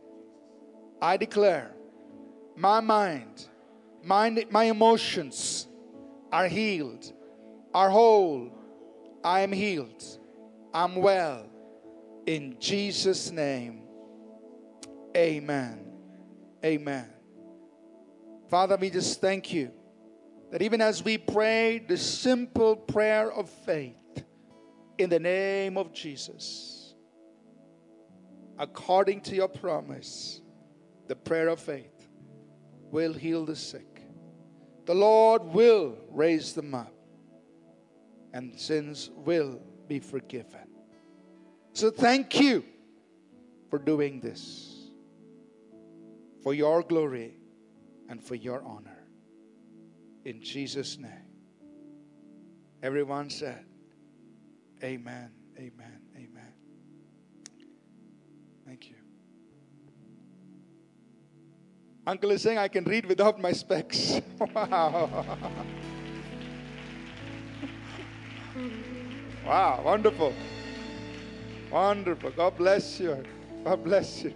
I declare my mind, my, my emotions are healed, are whole. I am healed. I'm well. In Jesus' name, amen. Amen. Father, we just thank you that even as we pray the simple prayer of faith in the name of Jesus, according to your promise, the prayer of faith will heal the sick. The Lord will raise them up, and sins will be forgiven. So thank you for doing this, for your glory and for your honor. In Jesus' name. Everyone said, Amen, amen. Uncle is saying I can read without my specs. wow. wow, wonderful. Wonderful. God bless you. God bless you.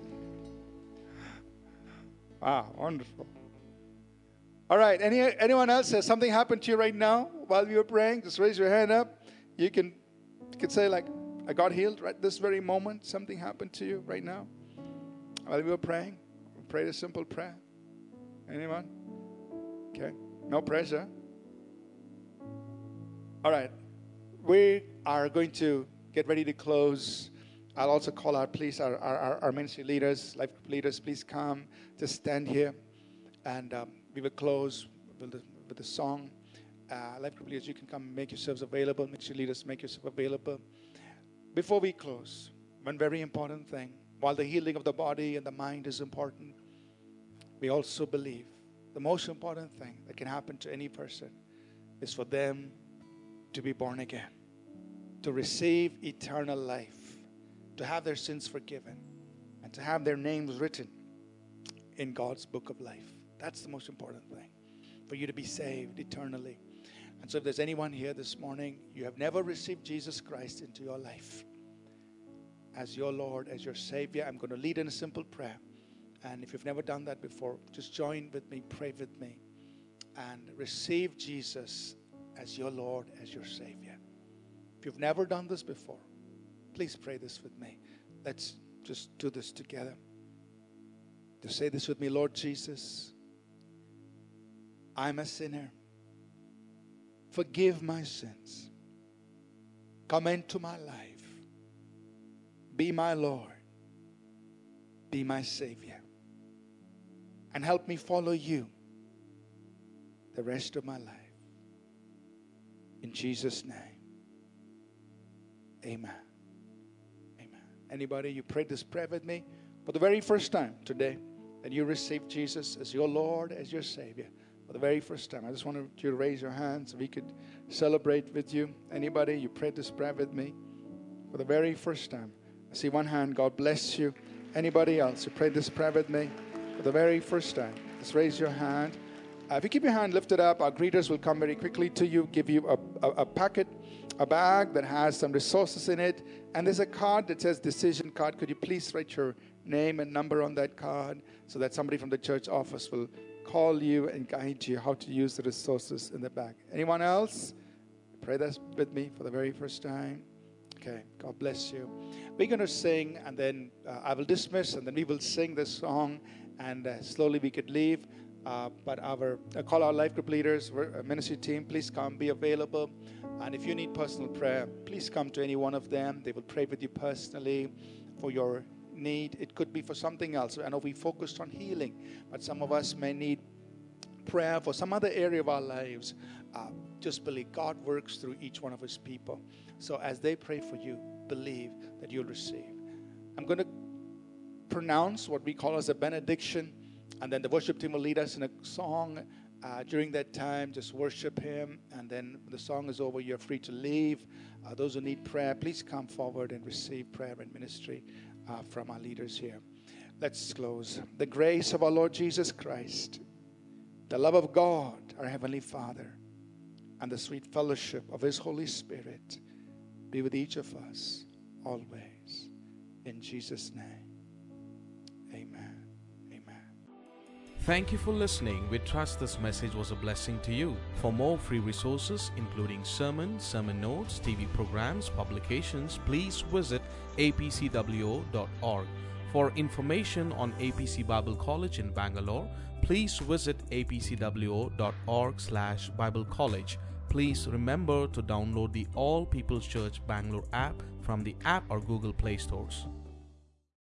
Wow, wonderful. All right, any anyone else has something happened to you right now while we were praying? Just raise your hand up. You can you can say like I got healed right this very moment. Something happened to you right now while we were praying. Prayed a simple prayer. Anyone? Okay. No pressure. All right. We are going to get ready to close. I'll also call out, please, our, our, our ministry leaders, life leaders, please come. Just stand here. And um, we will close with the, with the song. Uh, life group leaders, you can come make yourselves available. Ministry leaders, make yourself available. Before we close, one very important thing while the healing of the body and the mind is important, we also believe the most important thing that can happen to any person is for them to be born again, to receive eternal life, to have their sins forgiven, and to have their names written in God's book of life. That's the most important thing for you to be saved eternally. And so, if there's anyone here this morning, you have never received Jesus Christ into your life as your Lord, as your Savior, I'm going to lead in a simple prayer. And if you've never done that before, just join with me, pray with me, and receive Jesus as your Lord, as your Savior. If you've never done this before, please pray this with me. Let's just do this together. Just say this with me Lord Jesus, I'm a sinner. Forgive my sins. Come into my life. Be my Lord. Be my Savior. And help me follow you the rest of my life. In Jesus' name. Amen. Amen. Anybody, you prayed this prayer with me for the very first time today, and you received Jesus as your Lord, as your Savior for the very first time. I just wanted you to raise your hands so we could celebrate with you. Anybody, you prayed this prayer with me for the very first time. I see one hand. God bless you. Anybody else who prayed this prayer with me for the very first time? Just raise your hand. Uh, if you keep your hand lifted up, our greeters will come very quickly to you, give you a, a, a, packet, a bag that has some resources in it. And there's a card that says decision card. Could you please write your name and number on that card so that somebody from the church office will call you and guide you how to use the resources in the bag? Anyone else? Pray this with me for the very first time. Okay, God bless you. We're going to sing, and then uh, I will dismiss, and then we will sing this song, and uh, slowly we could leave. Uh, but our uh, call our life group leaders, uh, ministry team, please come, be available. And if you need personal prayer, please come to any one of them. They will pray with you personally for your need. It could be for something else. I know we focused on healing, but some of us may need prayer for some other area of our lives. Just believe God works through each one of His people. So as they pray for you, believe that you'll receive. I'm going to pronounce what we call as a benediction, and then the worship team will lead us in a song. Uh, during that time, just worship Him, and then the song is over, you're free to leave. Uh, those who need prayer, please come forward and receive prayer and ministry uh, from our leaders here. Let's close. The grace of our Lord Jesus Christ, the love of God, our Heavenly Father, and the sweet fellowship of His Holy Spirit be with each of us always. In Jesus' name, amen. Amen. Thank you for listening. We trust this message was a blessing to you. For more free resources, including sermons, sermon notes, TV programs, publications, please visit apcwo.org. For information on APC Bible College in Bangalore, please visit apcwo.org slash Bible College. Please remember to download the All People's Church Bangalore app from the app or Google Play stores.